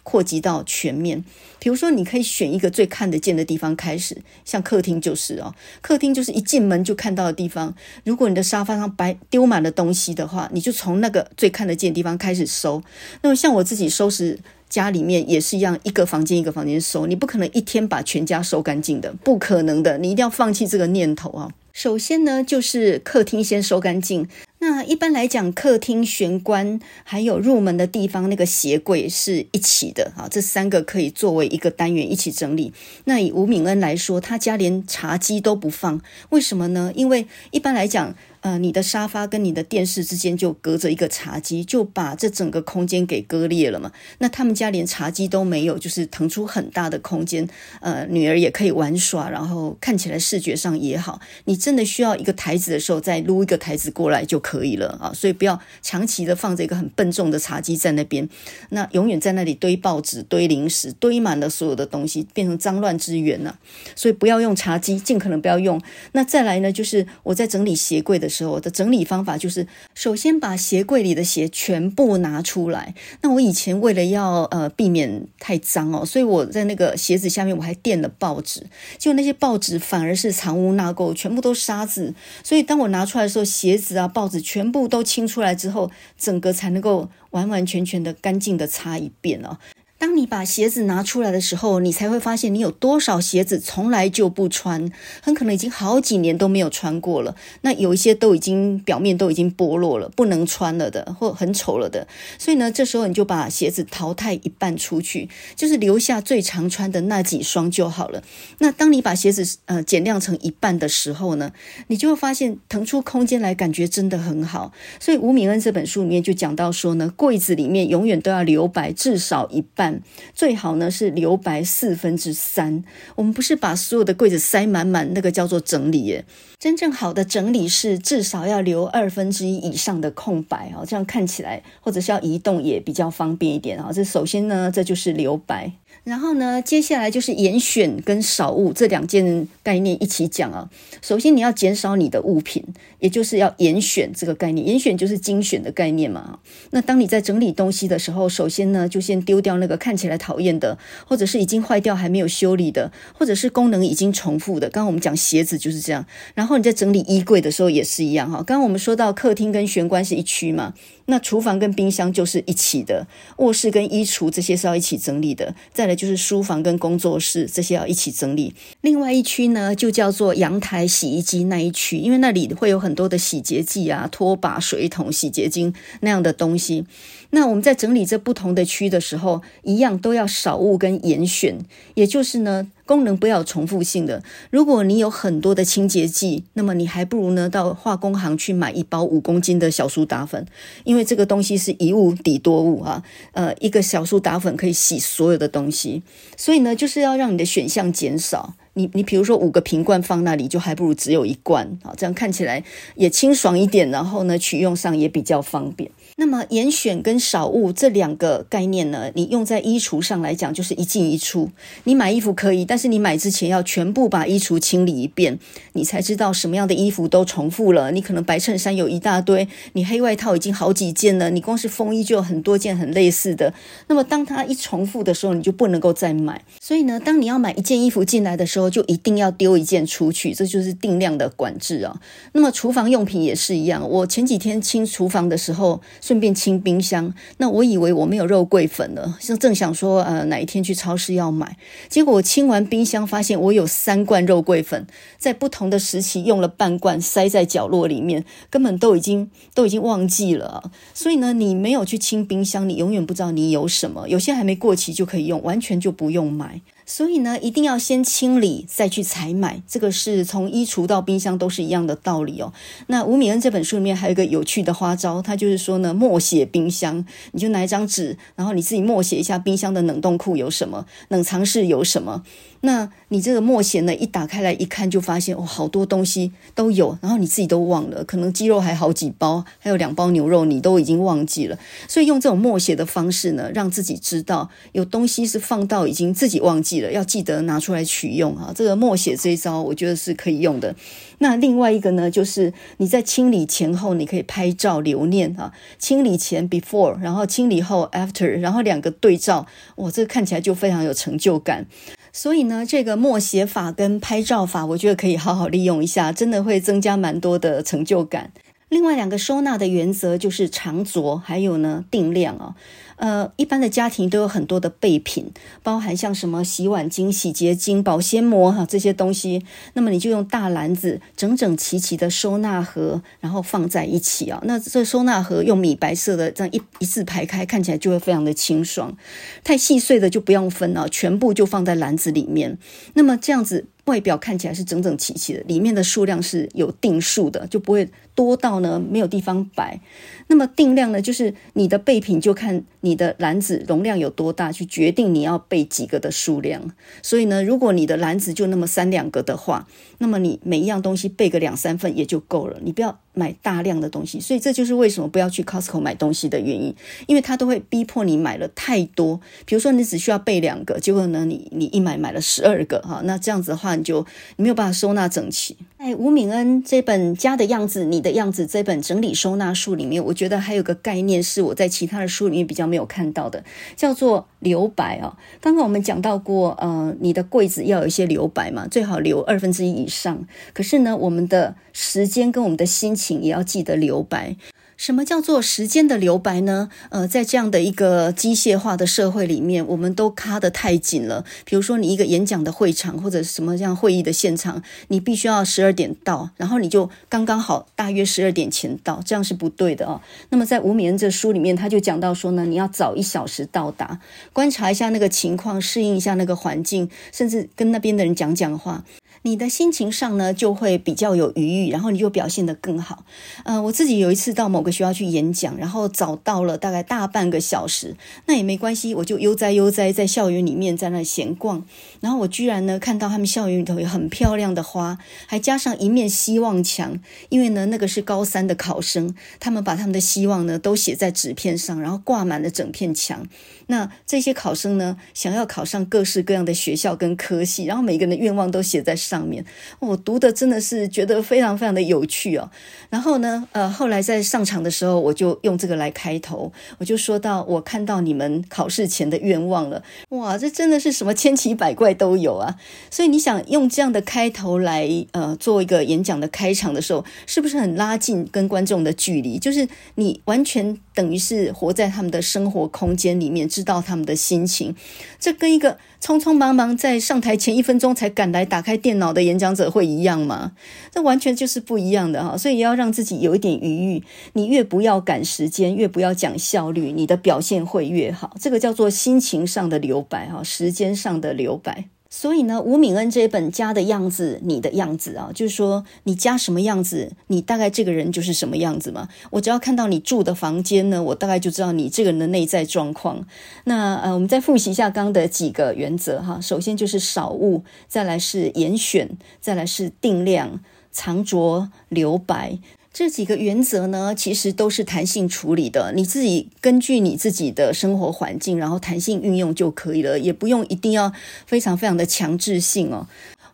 [SPEAKER 1] 扩及到全面，比如说，你可以选一个最看得见的地方开始，像客厅就是哦，客厅就是一进门就看到的地方。如果你的沙发上摆丢满了东西的话，你就从那个最看得见的地方开始收。那么像我自己收拾家里面也是一样，一个房间一个房间收，你不可能一天把全家收干净的，不可能的，你一定要放弃这个念头啊。首先呢，就是客厅先收干净。那一般来讲，客厅、玄关还有入门的地方，那个鞋柜是一起的啊。这三个可以作为一个单元一起整理。那以吴敏恩来说，他家连茶几都不放，为什么呢？因为一般来讲，呃，你的沙发跟你的电视之间就隔着一个茶几，就把这整个空间给割裂了嘛。那他们家连茶几都没有，就是腾出很大的空间，呃，女儿也可以玩耍，然后看起来视觉上也好。你真的需要一个台子的时候，再撸一个台子过来就可以了啊。所以不要长期的放着一个很笨重的茶几在那边，那永远在那里堆报纸、堆零食，堆满了所有的东西，变成脏乱之源了。所以不要用茶几，尽可能不要用。那再来呢，就是我在整理鞋柜的时候。我的整理方法就是，首先把鞋柜里的鞋全部拿出来。那我以前为了要呃避免太脏哦，所以我在那个鞋子下面我还垫了报纸，结果那些报纸反而是藏污纳垢，全部都沙子。所以当我拿出来的时候，鞋子啊、报纸全部都清出来之后，整个才能够完完全全的干净的擦一遍哦。当你把鞋子拿出来的时候，你才会发现你有多少鞋子从来就不穿，很可能已经好几年都没有穿过了。那有一些都已经表面都已经剥落了，不能穿了的，或很丑了的。所以呢，这时候你就把鞋子淘汰一半出去，就是留下最常穿的那几双就好了。那当你把鞋子呃减量成一半的时候呢，你就会发现腾出空间来，感觉真的很好。所以吴敏恩这本书里面就讲到说呢，柜子里面永远都要留白至少一半。最好呢是留白四分之三。我们不是把所有的柜子塞满满，那个叫做整理耶。真正好的整理是至少要留二分之一以上的空白啊，这样看起来或者是要移动也比较方便一点啊。这首先呢，这就是留白。然后呢，接下来就是严选跟少物这两件概念一起讲啊。首先你要减少你的物品，也就是要严选这个概念。严选就是精选的概念嘛。那当你在整理东西的时候，首先呢就先丢掉那个看起来讨厌的，或者是已经坏掉还没有修理的，或者是功能已经重复的。刚刚我们讲鞋子就是这样。然后你在整理衣柜的时候也是一样哈。刚刚我们说到客厅跟玄关是一区嘛，那厨房跟冰箱就是一起的，卧室跟衣橱这些是要一起整理的。再来。就是书房跟工作室这些要一起整理，另外一区呢就叫做阳台洗衣机那一区，因为那里会有很多的洗洁剂啊、拖把、水桶、洗洁精那样的东西。那我们在整理这不同的区的时候，一样都要少物跟严选，也就是呢，功能不要重复性的。如果你有很多的清洁剂，那么你还不如呢到化工行去买一包五公斤的小苏打粉，因为这个东西是一物抵多物啊。呃，一个小苏打粉可以洗所有的东西，所以呢，就是要让你的选项减少。你你比如说五个瓶罐放那里，就还不如只有一罐啊，这样看起来也清爽一点，然后呢，取用上也比较方便。那么严选跟少物这两个概念呢，你用在衣橱上来讲，就是一进一出。你买衣服可以，但是你买之前要全部把衣橱清理一遍，你才知道什么样的衣服都重复了。你可能白衬衫有一大堆，你黑外套已经好几件了，你光是风衣就有很多件很类似的。那么当它一重复的时候，你就不能够再买。所以呢，当你要买一件衣服进来的时候，就一定要丢一件出去，这就是定量的管制啊。那么厨房用品也是一样，我前几天清厨房的时候。顺便清冰箱，那我以为我没有肉桂粉了，正想说呃哪一天去超市要买，结果我清完冰箱发现我有三罐肉桂粉，在不同的时期用了半罐塞在角落里面，根本都已经都已经忘记了。所以呢，你没有去清冰箱，你永远不知道你有什么，有些还没过期就可以用，完全就不用买。所以呢，一定要先清理，再去采买。这个是从衣橱到冰箱都是一样的道理哦。那吴敏恩这本书里面还有一个有趣的花招，他就是说呢，默写冰箱，你就拿一张纸，然后你自己默写一下冰箱的冷冻库有什么，冷藏室有什么。那你这个默写呢，一打开来一看，就发现哦，好多东西都有，然后你自己都忘了，可能鸡肉还好几包，还有两包牛肉，你都已经忘记了。所以用这种默写的方式呢，让自己知道有东西是放到已经自己忘记要记得拿出来取用啊。这个默写这一招，我觉得是可以用的。那另外一个呢，就是你在清理前后，你可以拍照留念啊。清理前 before，然后清理后 after，然后两个对照，哇，这个看起来就非常有成就感。所以呢，这个默写法跟拍照法，我觉得可以好好利用一下，真的会增加蛮多的成就感。另外两个收纳的原则就是长着，还有呢定量啊。呃，一般的家庭都有很多的备品，包含像什么洗碗精、洗洁精、保鲜膜哈这些东西。那么你就用大篮子整整齐齐的收纳盒，然后放在一起啊。那这收纳盒用米白色的这样一一字排开，看起来就会非常的清爽。太细碎的就不用分了，全部就放在篮子里面。那么这样子。外表看起来是整整齐齐的，里面的数量是有定数的，就不会多到呢没有地方摆。那么定量呢，就是你的备品就看你的篮子容量有多大，去决定你要备几个的数量。所以呢，如果你的篮子就那么三两个的话，那么你每一样东西备个两三份也就够了，你不要买大量的东西。所以这就是为什么不要去 Costco 买东西的原因，因为它都会逼迫你买了太多。比如说你只需要备两个，结果呢你你一买买了十二个哈，那这样子的话你就你没有办法收纳整齐。在吴敏恩这本《家的样子，你的样子》这本整理收纳书里面，我觉得还有个概念是我在其他的书里面比较没有看到的，叫做留白啊。刚刚我们讲到过，呃，你的柜子要有一些留白嘛，最好留二分之一以上。可是呢，我们的时间跟我们的心情也要记得留白。什么叫做时间的留白呢？呃，在这样的一个机械化的社会里面，我们都卡得太紧了。比如说，你一个演讲的会场或者什么这样会议的现场，你必须要十二点到，然后你就刚刚好大约十二点前到，这样是不对的哦。那么在吴敏恩这书里面，他就讲到说呢，你要早一小时到达，观察一下那个情况，适应一下那个环境，甚至跟那边的人讲讲话。你的心情上呢，就会比较有余裕，然后你就表现得更好。呃，我自己有一次到某个学校去演讲，然后早到了大概大半个小时，那也没关系，我就悠哉悠哉在校园里面在那闲逛。然后我居然呢看到他们校园里头有很漂亮的花，还加上一面希望墙，因为呢那个是高三的考生，他们把他们的希望呢都写在纸片上，然后挂满了整片墙。那这些考生呢想要考上各式各样的学校跟科系，然后每个人的愿望都写在上。上面我读的真的是觉得非常非常的有趣哦。然后呢，呃，后来在上场的时候，我就用这个来开头，我就说到我看到你们考试前的愿望了。哇，这真的是什么千奇百怪都有啊！所以你想用这样的开头来呃做一个演讲的开场的时候，是不是很拉近跟观众的距离？就是你完全等于是活在他们的生活空间里面，知道他们的心情。这跟一个匆匆忙忙在上台前一分钟才赶来打开电脑的演讲者会一样吗？这完全就是不一样的哈，所以要让自己有一点余裕。你越不要赶时间，越不要讲效率，你的表现会越好。这个叫做心情上的留白哈，时间上的留白。所以呢，吴敏恩这一本《家的样子，你的样子》啊，就是说你家什么样子，你大概这个人就是什么样子嘛。我只要看到你住的房间呢，我大概就知道你这个人的内在状况。那呃，我们再复习一下刚刚的几个原则哈。首先就是少物，再来是严选，再来是定量、藏拙、留白。这几个原则呢，其实都是弹性处理的，你自己根据你自己的生活环境，然后弹性运用就可以了，也不用一定要非常非常的强制性哦。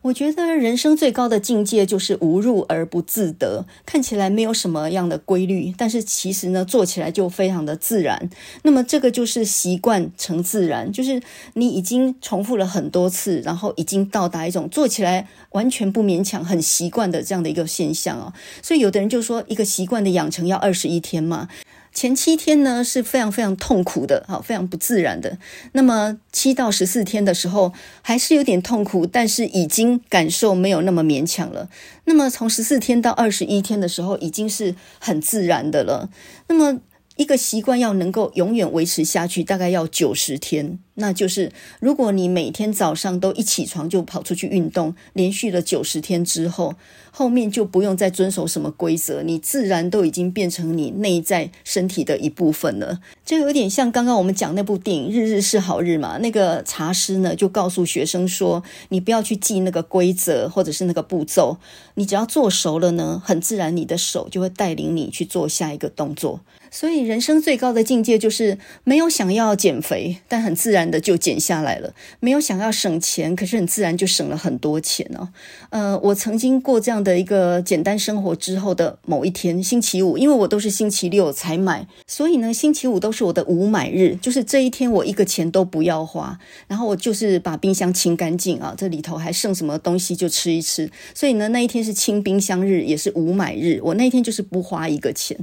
[SPEAKER 1] 我觉得人生最高的境界就是无入而不自得，看起来没有什么样的规律，但是其实呢，做起来就非常的自然。那么这个就是习惯成自然，就是你已经重复了很多次，然后已经到达一种做起来完全不勉强、很习惯的这样的一个现象哦。所以有的人就说，一个习惯的养成要二十一天嘛。前七天呢是非常非常痛苦的，好，非常不自然的。那么七到十四天的时候还是有点痛苦，但是已经感受没有那么勉强了。那么从十四天到二十一天的时候，已经是很自然的了。那么一个习惯要能够永远维持下去，大概要九十天。那就是，如果你每天早上都一起床就跑出去运动，连续了九十天之后，后面就不用再遵守什么规则，你自然都已经变成你内在身体的一部分了。就有点像刚刚我们讲那部电影《日日是好日》嘛，那个茶师呢就告诉学生说，你不要去记那个规则或者是那个步骤，你只要做熟了呢，很自然你的手就会带领你去做下一个动作。所以人生最高的境界就是没有想要减肥，但很自然的就减下来了，没有想要省钱，可是很自然就省了很多钱哦。呃，我曾经过这样的一个简单生活之后的某一天，星期五，因为我都是星期六才买，所以呢，星期五都是我的无买日，就是这一天我一个钱都不要花，然后我就是把冰箱清干净啊，这里头还剩什么东西就吃一吃。所以呢，那一天是清冰箱日，也是无买日，我那一天就是不花一个钱。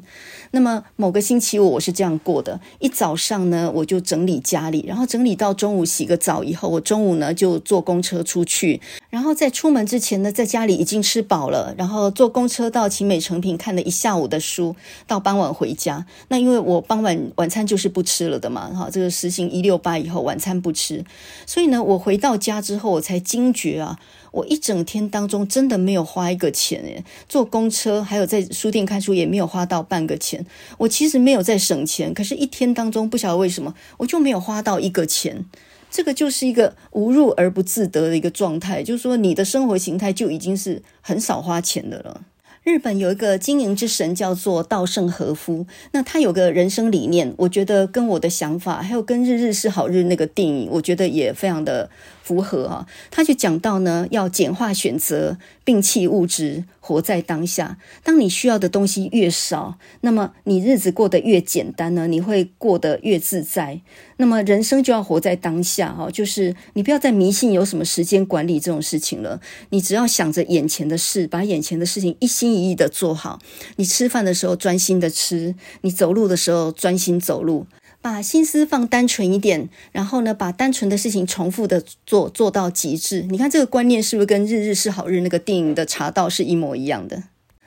[SPEAKER 1] 那么某个星期五我是这样过的，一早上呢，我就整理家里，然后整理。到中午洗个澡以后，我中午呢就坐公车出去，然后在出门之前呢，在家里已经吃饱了，然后坐公车到奇美诚品看了一下午的书，到傍晚回家。那因为我傍晚晚餐就是不吃了的嘛，哈，这个实行一六八以后晚餐不吃，所以呢，我回到家之后我才惊觉啊。我一整天当中真的没有花一个钱诶，坐公车还有在书店看书也没有花到半个钱。我其实没有在省钱，可是一天当中不晓得为什么我就没有花到一个钱。这个就是一个无入而不自得的一个状态，就是说你的生活形态就已经是很少花钱的了。日本有一个经营之神叫做稻盛和夫，那他有个人生理念，我觉得跟我的想法还有跟《日日是好日》那个电影，我觉得也非常的。符合啊，他就讲到呢，要简化选择，摒弃物质，活在当下。当你需要的东西越少，那么你日子过得越简单呢，你会过得越自在。那么人生就要活在当下哈，就是你不要再迷信有什么时间管理这种事情了，你只要想着眼前的事，把眼前的事情一心一意的做好。你吃饭的时候专心的吃，你走路的时候专心走路。把心思放单纯一点，然后呢，把单纯的事情重复的做，做到极致。你看这个观念是不是跟《日日是好日》那个电影的茶道是一模一样的？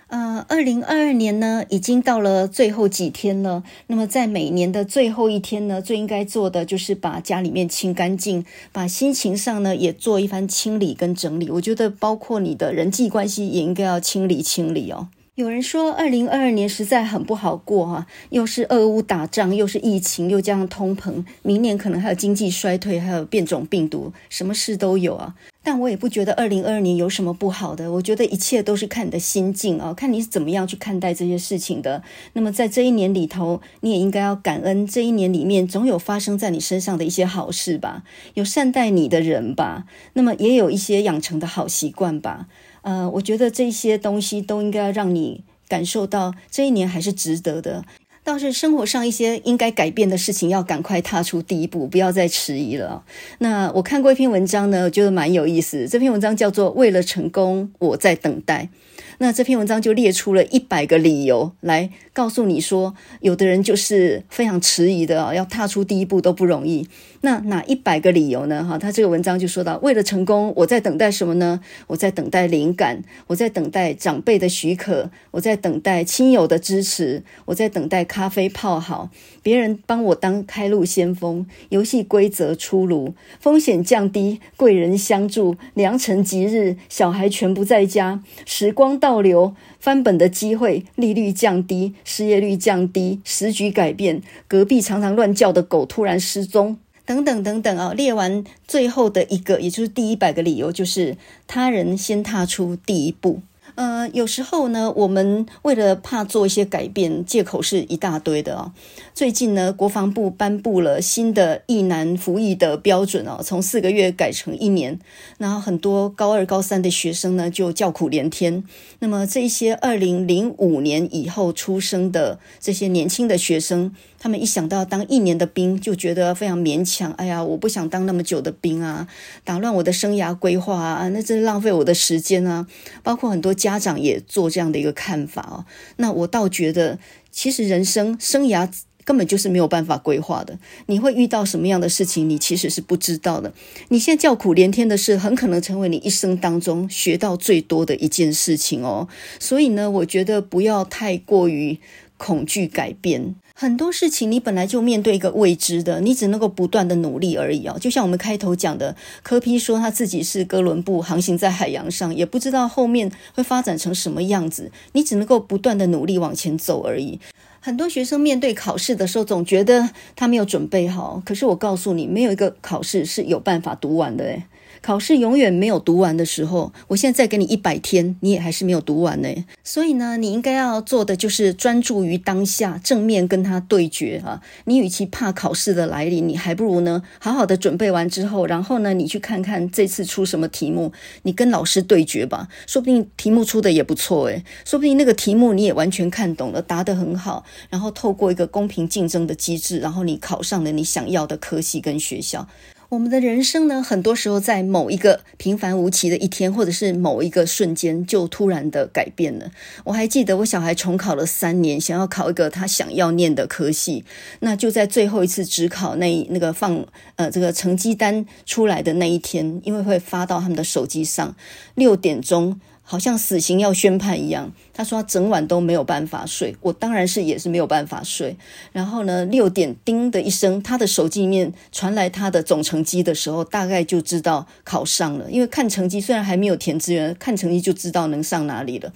[SPEAKER 1] 呃，二零二二年呢，已经到了最后几天了。那么在每年的最后一天呢，最应该做的就是把家里面清干净，把心情上呢也做一番清理跟整理。我觉得包括你的人际关系也应该要清理清理哦。有人说，二零二二年实在很不好过哈，又是俄乌打仗，又是疫情，又加上通膨，明年可能还有经济衰退，还有变种病毒，什么事都有啊。但我也不觉得二零二二年有什么不好的，我觉得一切都是看你的心境啊，看你是怎么样去看待这些事情的。那么在这一年里头，你也应该要感恩这一年里面总有发生在你身上的一些好事吧，有善待你的人吧，那么也有一些养成的好习惯吧。呃，我觉得这些东西都应该让你感受到这一年还是值得的。倒是生活上一些应该改变的事情，要赶快踏出第一步，不要再迟疑了。那我看过一篇文章呢，我觉得蛮有意思。这篇文章叫做《为了成功，我在等待》。那这篇文章就列出了一百个理由来告诉你说，有的人就是非常迟疑的，要踏出第一步都不容易。那哪一百个理由呢？哈，他这个文章就说到，为了成功，我在等待什么呢？我在等待灵感，我在等待长辈的许可，我在等待亲友的支持，我在等待咖啡泡好，别人帮我当开路先锋，游戏规则出炉，风险降低，贵人相助，良辰吉日，小孩全部在家，时光倒流，翻本的机会，利率降低，失业率降低，时局改变，隔壁常常乱叫的狗突然失踪，等等等等啊！列完最后的一个，也就是第一百个理由，就是他人先踏出第一步。呃，有时候呢，我们为了怕做一些改变，借口是一大堆的哦。最近呢，国防部颁布了新的役男服役的标准哦，从四个月改成一年。然后很多高二、高三的学生呢，就叫苦连天。那么这些二零零五年以后出生的这些年轻的学生，他们一想到当一年的兵，就觉得非常勉强。哎呀，我不想当那么久的兵啊，打乱我的生涯规划啊，那真是浪费我的时间啊。包括很多。家长也做这样的一个看法哦，那我倒觉得，其实人生生涯根本就是没有办法规划的。你会遇到什么样的事情，你其实是不知道的。你现在叫苦连天的事，很可能成为你一生当中学到最多的一件事情哦。所以呢，我觉得不要太过于恐惧改变。很多事情你本来就面对一个未知的，你只能够不断的努力而已哦。就像我们开头讲的，柯 P 说他自己是哥伦布航行在海洋上，也不知道后面会发展成什么样子，你只能够不断的努力往前走而已。很多学生面对考试的时候，总觉得他没有准备好，可是我告诉你，没有一个考试是有办法读完的诶。考试永远没有读完的时候，我现在再给你一百天，你也还是没有读完呢。所以呢，你应该要做的就是专注于当下，正面跟他对决啊。你与其怕考试的来临，你还不如呢，好好的准备完之后，然后呢，你去看看这次出什么题目，你跟老师对决吧，说不定题目出的也不错诶，说不定那个题目你也完全看懂了，答得很好，然后透过一个公平竞争的机制，然后你考上了你想要的科系跟学校。我们的人生呢，很多时候在某一个平凡无奇的一天，或者是某一个瞬间，就突然的改变了。我还记得我小孩重考了三年，想要考一个他想要念的科系，那就在最后一次只考那那个放呃这个成绩单出来的那一天，因为会发到他们的手机上，六点钟。好像死刑要宣判一样，他说他整晚都没有办法睡，我当然是也是没有办法睡。然后呢，六点叮的一声，他的手机里面传来他的总成绩的时候，大概就知道考上了，因为看成绩虽然还没有填志愿，看成绩就知道能上哪里了。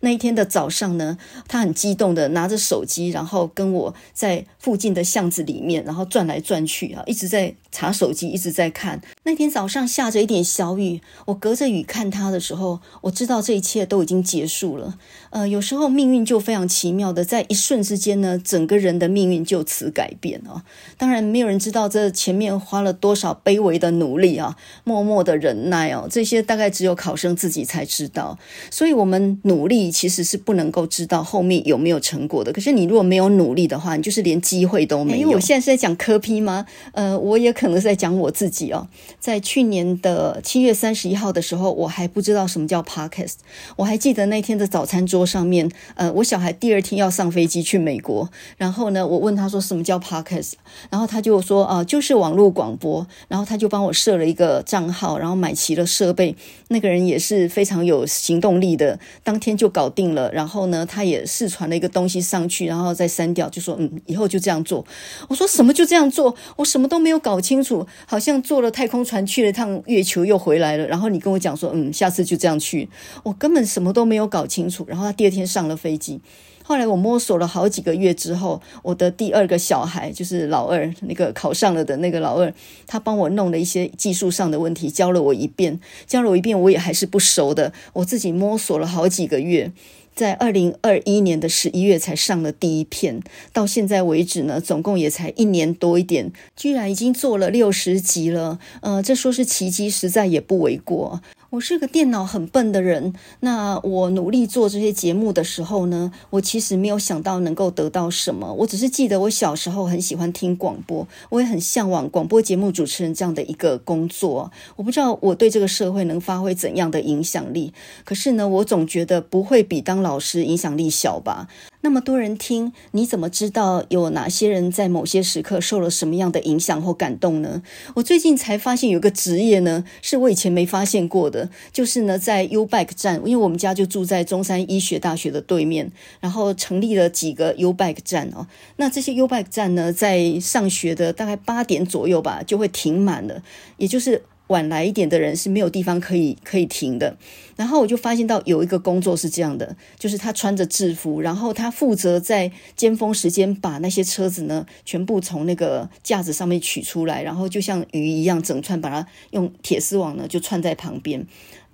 [SPEAKER 1] 那一天的早上呢，他很激动的拿着手机，然后跟我在附近的巷子里面，然后转来转去啊，一直在查手机，一直在看。那天早上下着一点小雨，我隔着雨看他的时候，我知道这一切都已经结束了。呃，有时候命运就非常奇妙的，在一瞬之间呢，整个人的命运就此改变哦。当然，没有人知道这前面花了多少卑微的努力啊，默默的忍耐哦，这些大概只有考生自己才知道。所以，我们努力其实是不能够知道后面有没有成果的。可是，你如果没有努力的话，你就是连机会都没有。因为我现在是在讲科批吗？呃，我也可能是在讲我自己哦。在去年的七月三十一号的时候，我还不知道什么叫 Podcast。我还记得那天的早餐桌桌上面，呃，我小孩第二天要上飞机去美国，然后呢，我问他说什么叫 Podcast，然后他就说啊、就是网络广播，然后他就帮我设了一个账号，然后买齐了设备。那个人也是非常有行动力的，当天就搞定了。然后呢，他也试传了一个东西上去，然后再删掉，就说嗯，以后就这样做。我说什么就这样做？我什么都没有搞清楚，好像坐了太空船去了趟月球又回来了。然后你跟我讲说嗯，下次就这样去，我根本什么都没有搞清楚。然后他第二天上了飞机。后来我摸索了好几个月之后，我的第二个小孩就是老二，那个考上了的那个老二，他帮我弄了一些技术上的问题，教了我一遍，教了我一遍，我也还是不熟的，我自己摸索了好几个月，在二零二一年的十一月才上了第一片，到现在为止呢，总共也才一年多一点，居然已经做了六十集了，呃，这说是奇迹，实在也不为过。我是个电脑很笨的人，那我努力做这些节目的时候呢，我其实没有想到能够得到什么。我只是记得我小时候很喜欢听广播，我也很向往广播节目主持人这样的一个工作。我不知道我对这个社会能发挥怎样的影响力，可是呢，我总觉得不会比当老师影响力小吧。那么多人听，你怎么知道有哪些人在某些时刻受了什么样的影响或感动呢？我最近才发现有个职业呢，是我以前没发现过的，就是呢，在 U-Bike 站，因为我们家就住在中山医学大学的对面，然后成立了几个 U-Bike 站哦。那这些 U-Bike 站呢，在上学的大概八点左右吧，就会停满了，也就是。晚来一点的人是没有地方可以可以停的，然后我就发现到有一个工作是这样的，就是他穿着制服，然后他负责在尖峰时间把那些车子呢全部从那个架子上面取出来，然后就像鱼一样整串把它用铁丝网呢就串在旁边，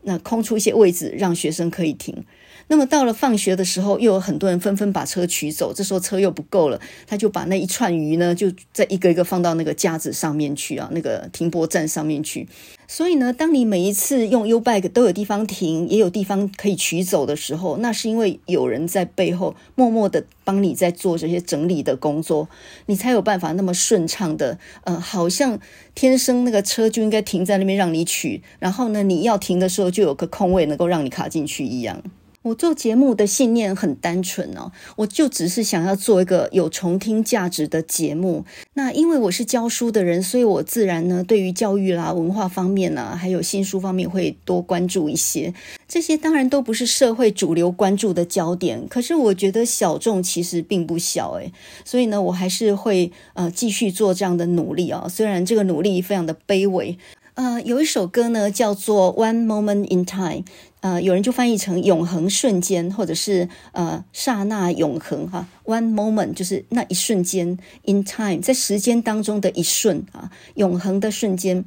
[SPEAKER 1] 那空出一些位置让学生可以停。那么到了放学的时候，又有很多人纷纷把车取走，这时候车又不够了，他就把那一串鱼呢，就再一个一个放到那个架子上面去啊，那个停泊站上面去。所以呢，当你每一次用 U-Bike 都有地方停，也有地方可以取走的时候，那是因为有人在背后默默的帮你在做这些整理的工作，你才有办法那么顺畅的，呃，好像天生那个车就应该停在那边让你取，然后呢，你要停的时候就有个空位能够让你卡进去一样。我做节目的信念很单纯哦，我就只是想要做一个有重听价值的节目。那因为我是教书的人，所以我自然呢，对于教育啦、文化方面呢，还有新书方面会多关注一些。这些当然都不是社会主流关注的焦点，可是我觉得小众其实并不小诶，所以呢，我还是会呃继续做这样的努力啊。虽然这个努力非常的卑微。呃，有一首歌呢，叫做《One Moment in Time》。呃，有人就翻译成“永恒瞬间”或者是呃“刹那永恒”哈，“one moment” 就是那一瞬间，“in time” 在时间当中的一瞬啊，永恒的瞬间。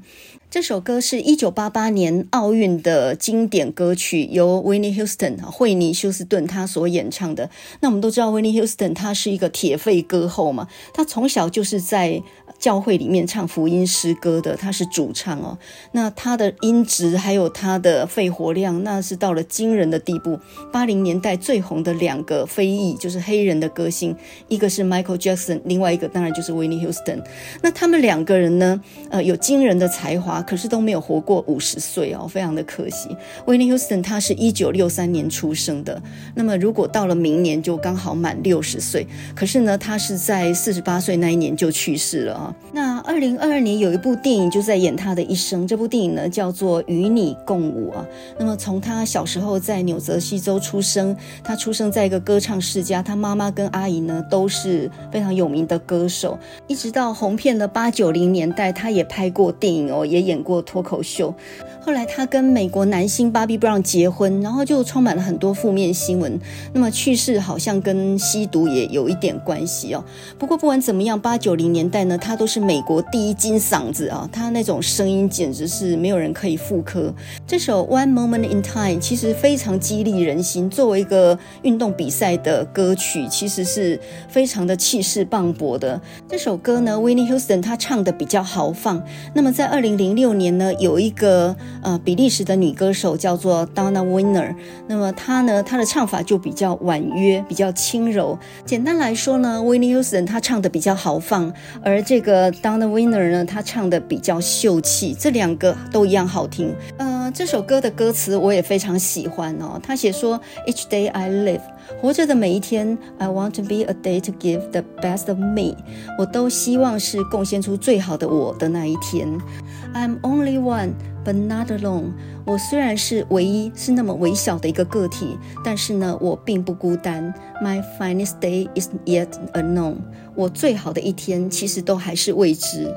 [SPEAKER 1] 这首歌是一九八八年奥运的经典歌曲，由 Whitney Houston 惠妮休斯顿他所演唱的。那我们都知道 Whitney Houston 他是一个铁肺歌后嘛，他从小就是在。教会里面唱福音诗歌的，他是主唱哦。那他的音质还有他的肺活量，那是到了惊人的地步。八零年代最红的两个非裔就是黑人的歌星，一个是 Michael Jackson，另外一个当然就是 w i n n i e Houston。那他们两个人呢，呃，有惊人的才华，可是都没有活过五十岁哦，非常的可惜。w i n n i e Houston 他是一九六三年出生的，那么如果到了明年就刚好满六十岁，可是呢，他是在四十八岁那一年就去世了啊。那二零二二年有一部电影就在演他的一生，这部电影呢叫做《与你共舞》啊。那么从他小时候在纽泽西州出生，他出生在一个歌唱世家，他妈妈跟阿姨呢都是非常有名的歌手，一直到红遍了八九零年代，他也拍过电影哦，也演过脱口秀。后来他跟美国男星 Bobby Brown 结婚，然后就充满了很多负面新闻。那么去世好像跟吸毒也有一点关系哦。不过不管怎么样，八九零年代呢，他都是美国第一金嗓子啊，他那种声音简直是没有人可以复刻。这首《One Moment in Time》其实非常激励人心，作为一个运动比赛的歌曲，其实是非常的气势磅礴的。这首歌呢，Winnie Houston 他唱的比较豪放。那么在二零零六年呢，有一个呃比利时的女歌手叫做 Donna Winner，那么她呢，她的唱法就比较婉约，比较轻柔。简单来说呢，Winnie Houston 她唱的比较豪放，而这个 Donna Winner 呢，他唱的比较秀气。这两个都一样好听。呃，这首歌的歌词我也非常喜欢哦。他写说：“Each day I live，活着的每一天，I want to be a day to give the best of me。我都希望是贡献出最好的我的那一天。I'm only one。” But not alone。我虽然是唯一，是那么微小的一个个体，但是呢，我并不孤单。My finest day is yet unknown。我最好的一天，其实都还是未知。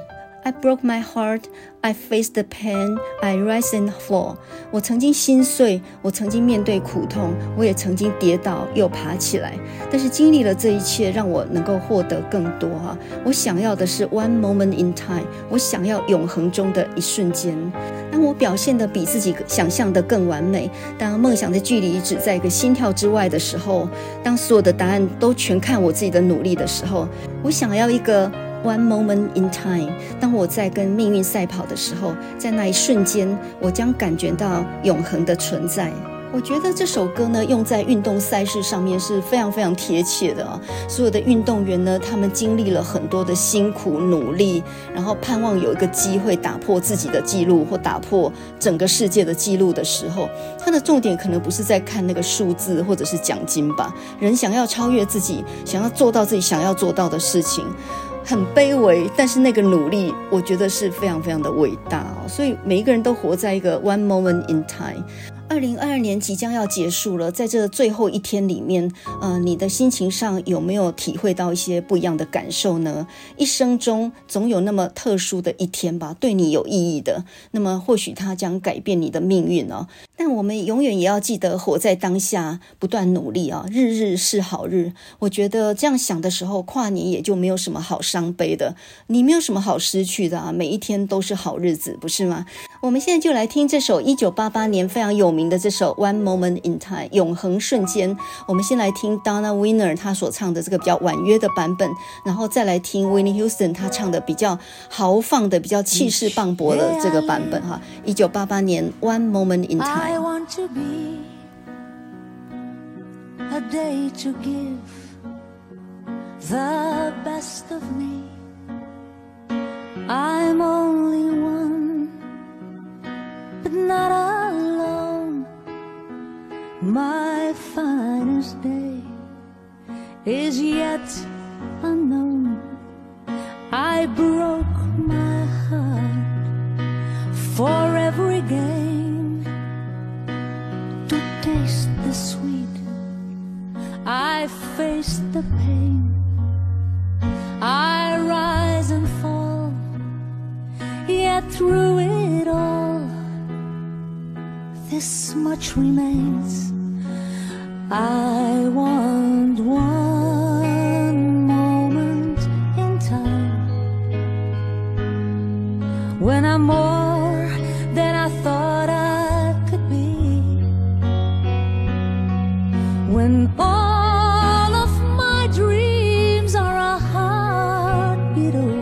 [SPEAKER 1] I broke my heart. I face the pain. I rise and fall. 我曾经心碎，我曾经面对苦痛，我也曾经跌倒又爬起来。但是经历了这一切，让我能够获得更多哈。我想要的是 one moment in time。我想要永恒中的一瞬间。当我表现的比自己想象的更完美，当梦想的距离只在一个心跳之外的时候，当所有的答案都全看我自己的努力的时候，我想要一个。One moment in time，当我在跟命运赛跑的时候，在那一瞬间，我将感觉到永恒的存在。我觉得这首歌呢，用在运动赛事上面是非常非常贴切的啊！所有的运动员呢，他们经历了很多的辛苦努力，然后盼望有一个机会打破自己的记录或打破整个世界的记录的时候，他的重点可能不是在看那个数字或者是奖金吧。人想要超越自己，想要做到自己想要做到的事情。很卑微，但是那个努力，我觉得是非常非常的伟大哦。所以每一个人都活在一个 one moment in time。二零二二年即将要结束了，在这最后一天里面，呃，你的心情上有没有体会到一些不一样的感受呢？一生中总有那么特殊的一天吧，对你有意义的，那么或许它将改变你的命运哦。但我们永远也要记得活在当下，不断努力啊！日日是好日。我觉得这样想的时候，跨年也就没有什么好伤悲的。你没有什么好失去的啊！每一天都是好日子，不是吗？我们现在就来听这首一九八八年非常有名的这首《One Moment in Time》永恒瞬间。我们先来听 Donna Winner 她所唱的这个比较婉约的版本，然后再来听 Whitney Houston 她唱的比较豪放的、比较气势磅礴的这个版本哈。一九八八年《One Moment in Time》。
[SPEAKER 2] I want to be a day to give the best of me. I'm only one, but not alone. My finest day is yet unknown. I broke my heart for every gain to taste the sweet. I face the pain. I rise and fall. Yet through it all, this much remains. I want one moment in time when I'm more than I thought I could be. When all of my dreams are a heartbeat away,